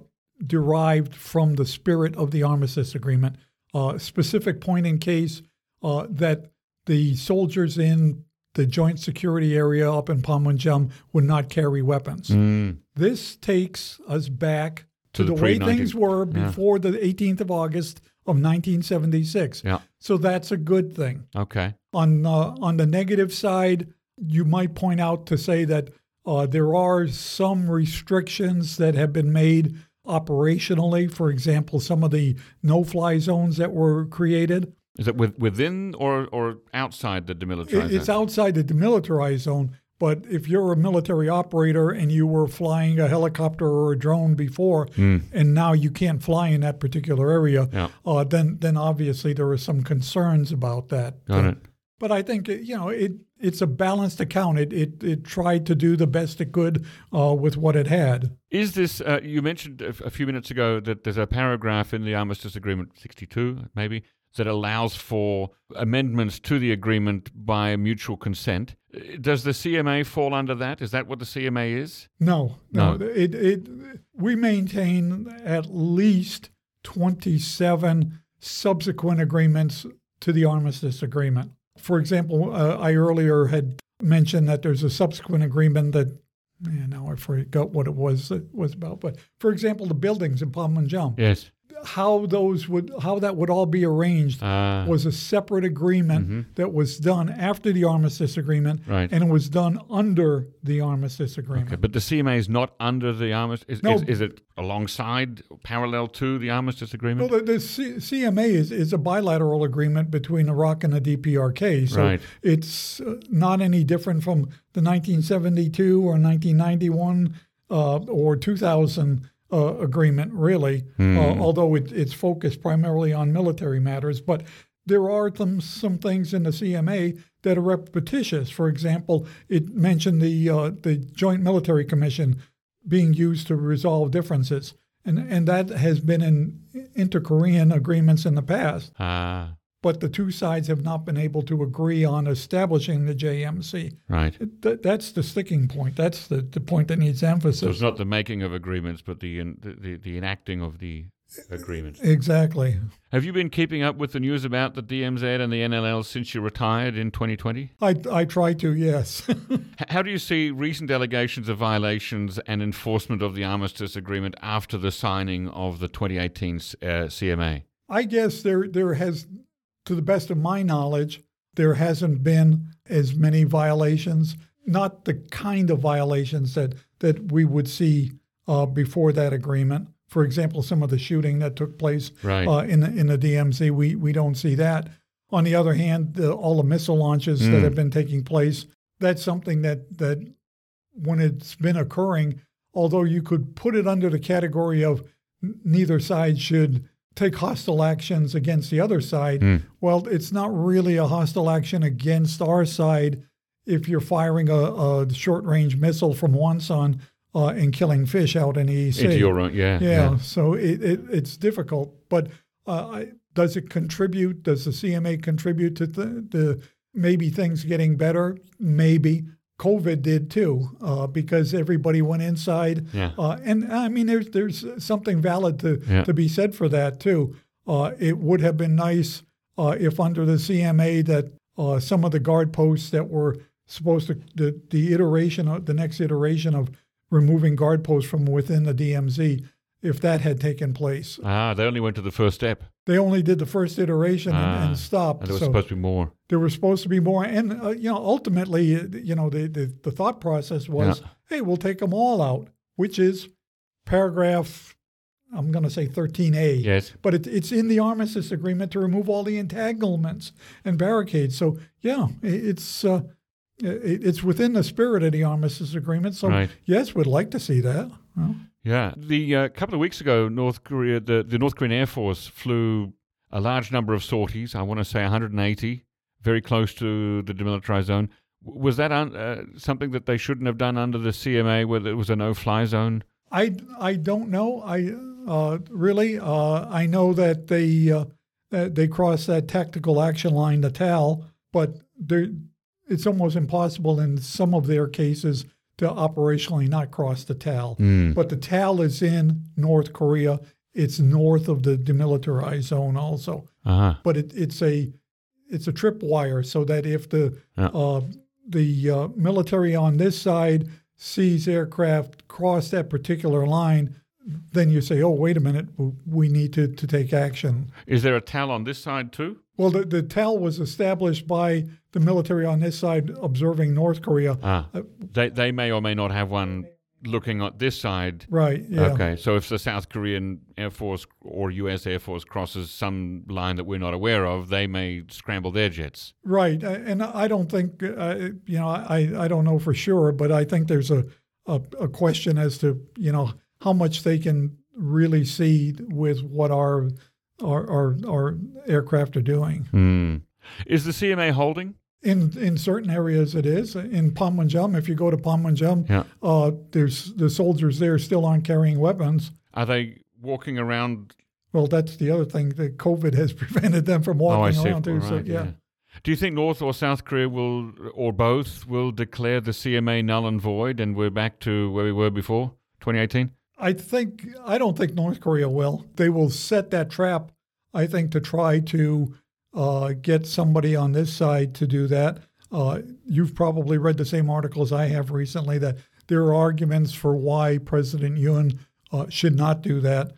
Speaker 2: derived from the spirit of the armistice agreement. Uh, specific point in case that the soldiers in the joint security area up in Panmunjom would not carry weapons.
Speaker 1: Mm.
Speaker 2: This takes us back to,
Speaker 1: to
Speaker 2: the, the way things were before the 18th of August of 1976.
Speaker 1: Yeah.
Speaker 2: So that's a good thing.
Speaker 1: Okay.
Speaker 2: On uh, on the negative side, you might point out to say that uh, there are some restrictions that have been made operationally. For example, some of the no-fly zones that were created.
Speaker 1: Is it with, within or, or outside the demilitarized
Speaker 2: It's outside the demilitarized zone. But if you're a military operator and you were flying a helicopter or a drone before,
Speaker 1: mm.
Speaker 2: and now you can't fly in that particular area,
Speaker 1: yeah.
Speaker 2: uh, then then obviously there are some concerns about that.
Speaker 1: Got
Speaker 2: uh,
Speaker 1: it.
Speaker 2: But I think you know it. It's a balanced account. It it, it tried to do the best it could uh, with what it had.
Speaker 1: Is this? Uh, you mentioned a, a few minutes ago that there's a paragraph in the armistice agreement, 62 maybe, that allows for amendments to the agreement by mutual consent. Does the CMA fall under that? Is that what the CMA is?
Speaker 2: No, no. no. It, it, we maintain at least 27 subsequent agreements to the armistice agreement. For example, uh, I earlier had mentioned that there's a subsequent agreement that man, now I forgot what it was it was about. But for example, the buildings in Panmunjom.
Speaker 1: Yes
Speaker 2: how those would how that would all be arranged
Speaker 1: uh,
Speaker 2: was a separate agreement
Speaker 1: mm-hmm.
Speaker 2: that was done after the armistice agreement,
Speaker 1: right.
Speaker 2: and it was done under the armistice agreement.
Speaker 1: Okay, but the CMA is not under the armistice. Is,
Speaker 2: no,
Speaker 1: is, is, it alongside, parallel to the armistice agreement?
Speaker 2: Well, the, the C- CMA is, is a bilateral agreement between ROK and the DPRK, so
Speaker 1: right.
Speaker 2: it's uh, not any different from the 1972 or 1991 uh, or 2000 uh, agreement, really,
Speaker 1: mm.
Speaker 2: uh, although it, it's focused primarily on military matters. But there are some, some things in the CMA that are repetitious. For example, it mentioned the uh, the Joint Military Commission being used to resolve differences, and and that has been in inter-Korean agreements in the past.
Speaker 1: Ah
Speaker 2: but the two sides have not been able to agree on establishing the JMC.
Speaker 1: Right.
Speaker 2: Th- that's the sticking point. That's the, the point that needs emphasis.
Speaker 1: So it's not the making of agreements, but the, the, the, the enacting of the agreement.
Speaker 2: Exactly.
Speaker 1: Have you been keeping up with the news about the DMZ and the NLL since you retired in 2020?
Speaker 2: I, I try to, yes.
Speaker 1: How do you see recent allegations of violations and enforcement of the armistice agreement after the signing of the 2018 uh, CMA?
Speaker 2: I guess there there has, to the best of my knowledge, there hasn't been as many violations. Not the kind of violations that that we would see uh, before that agreement. For example, some of the shooting that took place
Speaker 1: Right.
Speaker 2: uh, in the, in the DMZ, we we don't see that. On the other hand, the, all the missile launches that
Speaker 1: Mm.
Speaker 2: have been taking place, that's something that that when it's been occurring, although you could put it under the category of neither side should take hostile actions against the other side,
Speaker 1: Mm.
Speaker 2: well, it's not really a hostile action against our side if you're firing a, a short range missile from Wonsan uh, and killing fish out in the East Sea.
Speaker 1: Into your own, yeah,
Speaker 2: yeah, so it, it, it's difficult. But uh, I, does it contribute? Does the CMA contribute to the, the maybe things getting better? Maybe. COVID did too, uh, because everybody went inside.
Speaker 1: Yeah.
Speaker 2: Uh, and I mean, there's there's something valid to
Speaker 1: Yeah.
Speaker 2: to be said for that too. Uh, it would have been nice uh, if under the CMA that uh, some of the guard posts that were supposed to the the iteration of the next iteration of removing guard posts from within the DMZ, if that had taken place,
Speaker 1: Ah, they only went to the first step,
Speaker 2: they only did the first iteration and,
Speaker 1: Ah,
Speaker 2: and stopped.
Speaker 1: and there was
Speaker 2: so
Speaker 1: supposed to be more.
Speaker 2: there was supposed to be more, and uh, you know, ultimately, uh, you know, the the, the thought process was,
Speaker 1: Yeah.
Speaker 2: hey, we'll take them all out, which is paragraph, I'm going to say 13A.
Speaker 1: Yes.
Speaker 2: But it, it's in the armistice agreement to remove all the entanglements and barricades. So yeah, i- it's uh, it, it's within the spirit of the armistice agreement. So
Speaker 1: Right.
Speaker 2: yes, we'd like to see that. Well,
Speaker 1: Yeah, the uh, couple of weeks ago, North Korea, the, the North Korean Air Force flew a large number of sorties. I want to say 180, very close to the demilitarized zone. Was that un, uh, something that they shouldn't have done under the CMA, where it was a no-fly zone?
Speaker 2: I I don't know. I uh, really uh, I know that they uh, that they crossed that tactical action line, the TAL, but there it's almost impossible in some of their cases to operationally not cross the TAL. But the TAL is in North Korea. It's north of the demilitarized zone also.
Speaker 1: Uh-huh.
Speaker 2: But it, it's a it's a tripwire so that if the
Speaker 1: Yeah.
Speaker 2: uh, the uh, military on this side sees aircraft cross that particular line, then you say, "Oh, wait a minute, we need to, to take action."
Speaker 1: Is there a TAL on this side too?
Speaker 2: Well, the, the TAL was established by the military on this side observing North Korea.
Speaker 1: Ah,
Speaker 2: Uh,
Speaker 1: they they may or may not have one looking at this side.
Speaker 2: Right. Yeah.
Speaker 1: Okay, so if the South Korean Air Force or U.S. Air Force crosses some line that we're not aware of, they may scramble their jets.
Speaker 2: Right, uh, and I don't think uh, you know. I, I don't know for sure, but I think there's a, a a question as to you know how much they can really see with what our our our, our aircraft are doing.
Speaker 1: Hmm. Is the CMA holding?
Speaker 2: In in certain areas, it is. In Panmunjom, if you go to Panmunjom,
Speaker 1: Yeah.
Speaker 2: uh, there's the soldiers there still aren't carrying weapons.
Speaker 1: Are they walking around?
Speaker 2: Well, that's the other thing that COVID has prevented them from
Speaker 1: oh,
Speaker 2: walking
Speaker 1: see.
Speaker 2: around too.
Speaker 1: Right,
Speaker 2: so yeah.
Speaker 1: Do you think North or South Korea will, or both, will declare the CMA null and void, and we're back to where we were before 2018?
Speaker 2: I think I don't think North Korea will. They will set that trap. I think to try to uh, get somebody on this side to do that. Uh, you've probably read the same articles I have recently that there are arguments for why President Yoon uh, should not do that.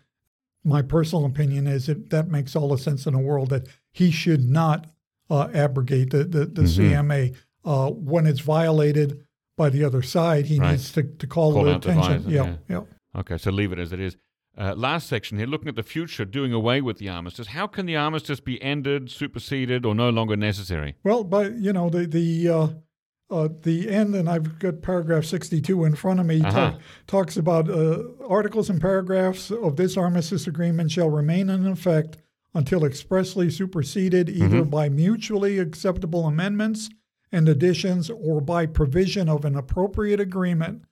Speaker 2: My personal opinion is that that makes all the sense in the world that he should not uh, abrogate the the, the CMA uh, when it's violated by the other side. He
Speaker 1: Right.
Speaker 2: needs to, to call,
Speaker 1: Call
Speaker 2: the attention. yeah,
Speaker 1: yeah.
Speaker 2: yeah.
Speaker 1: Okay, so leave it as it is. Uh, last section here, looking at the future, doing away with the armistice. How can the armistice be ended, superseded, or no longer necessary?
Speaker 2: Well, but you know the the uh, uh, the end, and I've got paragraph sixty-two in front of me.
Speaker 1: Uh-huh.
Speaker 2: talk- talks about uh, articles and paragraphs of this armistice agreement shall remain in effect until expressly superseded either by mutually acceptable amendments and additions or by provision of an appropriate agreement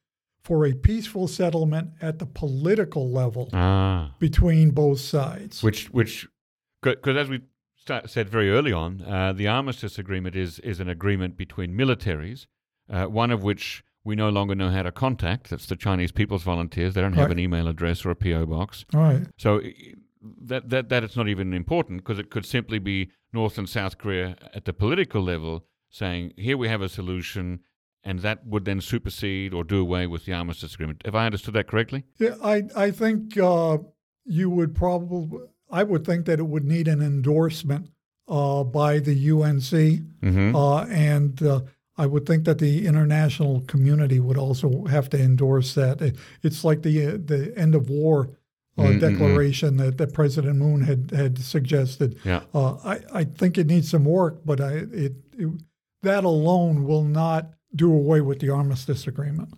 Speaker 2: for a peaceful settlement at the political level
Speaker 1: Ah,
Speaker 2: between both sides.
Speaker 1: which which because as we start, said very early on, uh, the armistice agreement is is an agreement between militaries, uh, one of which we no longer know how to contact. That's the Chinese People's Volunteers. They don't have
Speaker 2: Right.
Speaker 1: an email address or a PO box.
Speaker 2: All right.
Speaker 1: So that, that, that it's not even important because it could simply be North and South Korea at the political level saying, here we have a solution, and that would then supersede or do away with the armistice agreement. Have I understood that correctly?
Speaker 2: Yeah, I, I think uh, you would probably, I would think that it would need an endorsement uh, by the UNC.
Speaker 1: Mm-hmm.
Speaker 2: Uh, and uh, I would think that the international community would also have to endorse that. It, it's like the uh, the end of war uh,
Speaker 1: Mm-mm-mm.
Speaker 2: declaration that, that President Moon had had suggested.
Speaker 1: Yeah.
Speaker 2: Uh, I I think it needs some work, but I it, it that alone will not do away with the armistice agreement.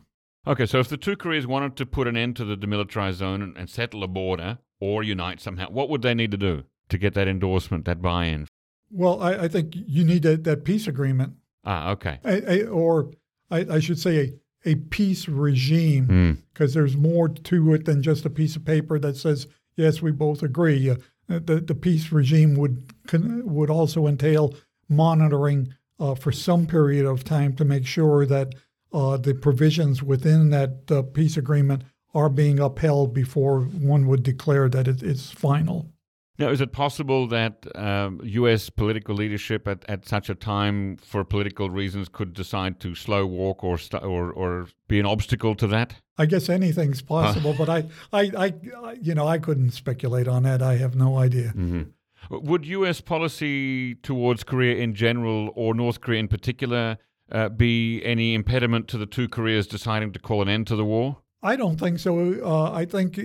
Speaker 1: Okay, so if the two Koreas wanted to put an end to the demilitarized zone and, and settle a border or unite somehow, what would they need to do to get that endorsement, that buy in?
Speaker 2: Well, I, I think you need a, that peace agreement,
Speaker 1: Ah, okay.
Speaker 2: a, a, or I, I should say a, a peace regime.
Speaker 1: Mm.
Speaker 2: because there's more to it than just a piece of paper that says yes, we both agree. Uh, the the peace regime would would also entail monitoring uh, for some period of time to make sure that uh, the provisions within that uh, peace agreement are being upheld before one would declare that it is final.
Speaker 1: Now, is it possible that um, U.S. political leadership at, at such a time, for political reasons, could decide to slow walk or st- or or be an obstacle to that?
Speaker 2: I guess anything's possible, but I, I, I, you know, I couldn't speculate on that. I have no idea.
Speaker 1: hmm Would U.S. policy towards Korea in general, or North Korea in particular, uh, be any impediment to the two Koreas deciding to call an end to the war?
Speaker 2: I don't think so. Uh, I think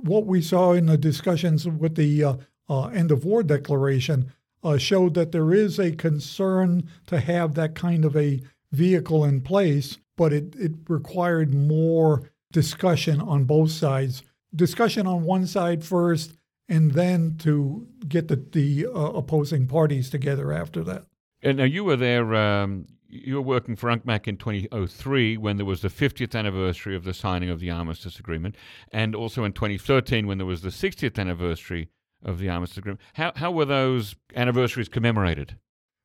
Speaker 2: what we saw in the discussions with the uh, uh, end of war declaration uh, showed that there is a concern to have that kind of a vehicle in place, but it, it required more discussion on both sides. Discussion on one side first, and then to get the, the uh, opposing parties together after that.
Speaker 1: And now you were there. Um, you were working for UNCMAC in 2003 when there was the 50th anniversary of the signing of the armistice agreement, and also in 2013 when there was the 60th anniversary of the armistice agreement. How how were those anniversaries commemorated?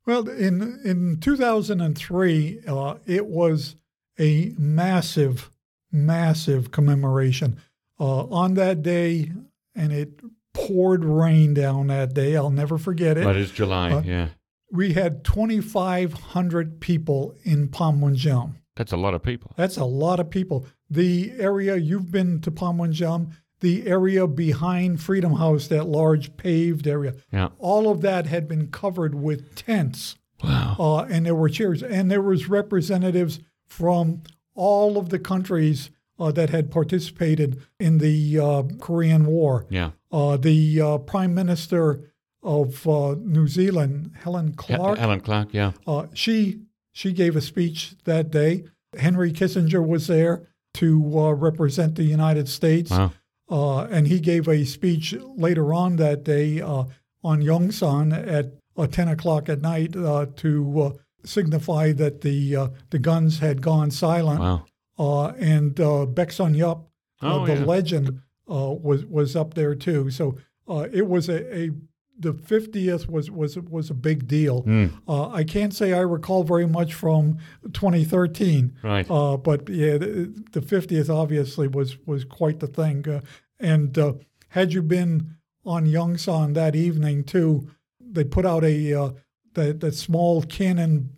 Speaker 2: Well, in in 2003, uh, it was a massive, massive commemoration. Uh, on that day, and it poured rain down that day. I'll never forget it.
Speaker 1: That is July.
Speaker 2: Uh,
Speaker 1: yeah,
Speaker 2: we had 2,500 people in Panmunjom.
Speaker 1: that's a lot of people.
Speaker 2: That's a lot of people. The area you've been to Panmunjom, the area behind Freedom House, that large paved area,
Speaker 1: Yeah.
Speaker 2: all of that had been covered with tents
Speaker 1: Wow.
Speaker 2: uh, and there were chairs, and there was representatives from all of the countries uh, that had participated in the uh, Korean War.
Speaker 1: Yeah.
Speaker 2: Uh, the uh, Prime Minister of uh, New Zealand, Helen
Speaker 1: Yeah,
Speaker 2: Clark,
Speaker 1: Helen Clark. Yeah.
Speaker 2: uh, she she gave a speech that day. Henry Kissinger was there to uh, represent the United States.
Speaker 1: Wow.
Speaker 2: Uh, and he gave a speech later on that day uh, on Yongsan at uh, 10 o'clock at night uh, to uh, signify that the uh, the guns had gone silent.
Speaker 1: Wow.
Speaker 2: Uh, and uh, Sun Yup, uh,
Speaker 1: Oh,
Speaker 2: the
Speaker 1: yeah.
Speaker 2: legend, uh, was was up there too. So uh, it was a, a the 50th was was was a big deal.
Speaker 1: Hmm.
Speaker 2: Uh, I can't say I recall very much from 2013.
Speaker 1: Right.
Speaker 2: Uh, but yeah, the, the 50th obviously was was quite the thing. Uh, and uh, had you been on Yongsan that evening too, they put out a uh, the the small cannon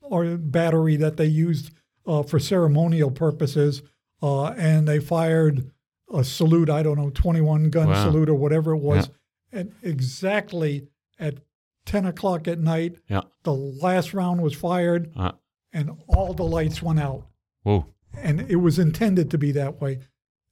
Speaker 2: or battery that they used uh, for ceremonial purposes, uh, and they fired a salute. I don't know, 21 gun
Speaker 1: Wow.
Speaker 2: salute or whatever it was, and exactly at 10 o'clock at night,
Speaker 1: Yeah.
Speaker 2: the last round was fired
Speaker 1: Uh,
Speaker 2: and all the lights went out.
Speaker 1: whoa.
Speaker 2: And it was intended to be that way.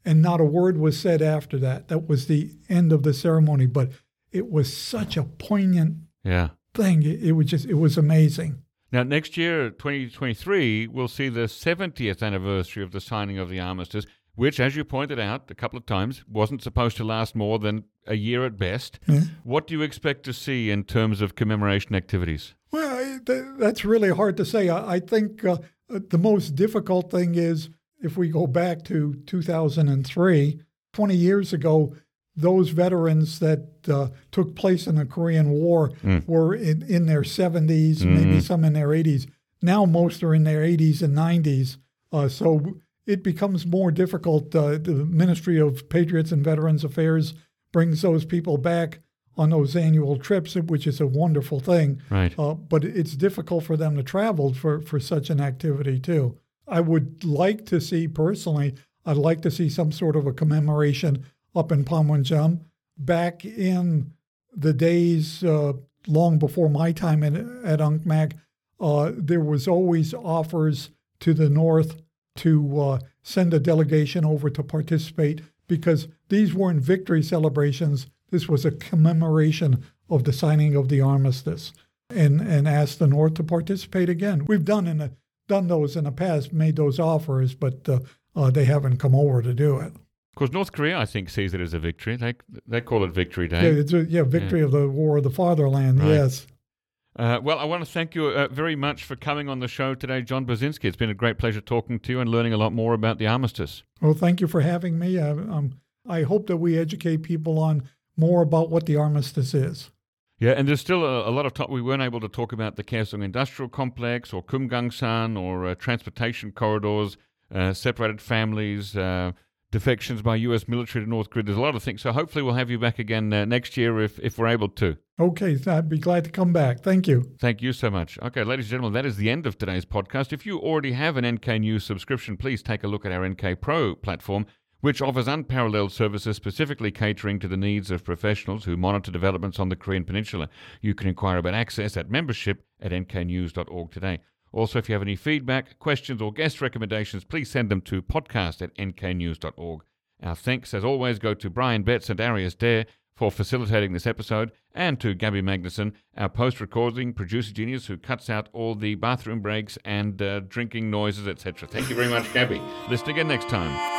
Speaker 2: And not a word was said after that. That was the end of the ceremony. But it was such a poignant
Speaker 1: Yeah.
Speaker 2: thing. It, it was just, it was amazing.
Speaker 1: Now, next year, 2023, we'll see the 70th anniversary of the signing of the armistice, which, as you pointed out a couple of times, wasn't supposed to last more than a year at best.
Speaker 2: Yeah.
Speaker 1: What do you expect to see in terms of commemoration activities?
Speaker 2: Well, I- th- that's really hard to say. I, I think uh, uh, the most difficult thing is if we go back to 2003, 20 years ago, those veterans that uh, took place in the Korean War were in, in their 70s, maybe some in their 80s. Now, most are in their 80s and 90s. Uh, so it becomes more difficult. Uh, the Ministry of Patriots and Veterans Affairs brings those people back on those annual trips, which is a wonderful thing.
Speaker 1: Right.
Speaker 2: Uh, but it's difficult for them to travel for, for such an activity, too. I would like to see, personally, I'd like to see some sort of a commemoration up in Panmunjom. Back in the days uh, long before my time at, at UNCMAC, uh, there was always offers to the north to uh, send a delegation over to participate because these weren't victory celebrations. This was a commemoration of the signing of the armistice, and and asked the North to participate again. We've done in a, done those in the past, made those offers, but uh, uh, they haven't come over to do it.
Speaker 1: Of course, North Korea, I think, sees it as a victory. They they call it Victory Day.
Speaker 2: Yeah, yeah victory yeah. of the War of the Fatherland. Right. Yes.
Speaker 1: Uh, well, I want to thank you uh, very much for coming on the show today, John Brzezinski. It's been a great pleasure talking to you and learning a lot more about the armistice.
Speaker 2: Well, thank you for having me. I, um, I hope that we educate people on more about what the armistice is.
Speaker 1: Yeah, and there's still a, a lot of talk. We weren't able to talk about the Kaesong Industrial Complex or Kumgangsan or uh, transportation corridors, uh, separated families, uh, defections by U.S. military to North Korea. There's a lot of things. So hopefully we'll have you back again uh, next year if, if we're able to.
Speaker 2: Okay, I'd be glad to come back. Thank you.
Speaker 1: Thank you so much. Okay, ladies and gentlemen, that is the end of today's podcast. If you already have an NK News subscription, please take a look at our NK Pro platform, which offers unparalleled services specifically catering to the needs of professionals who monitor developments on the Korean Peninsula. You can inquire about access at membership at nknews.org today. Also, if you have any feedback, questions, or guest recommendations, please send them to podcast at nknews.org. Our thanks, as always, go to Brian Betts and Arius Derr for facilitating this episode, and to Gabby Magnuson, our post recording producer genius who cuts out all the bathroom breaks and uh, drinking noises, etc. Thank you very much, Gabby. Listen again next time.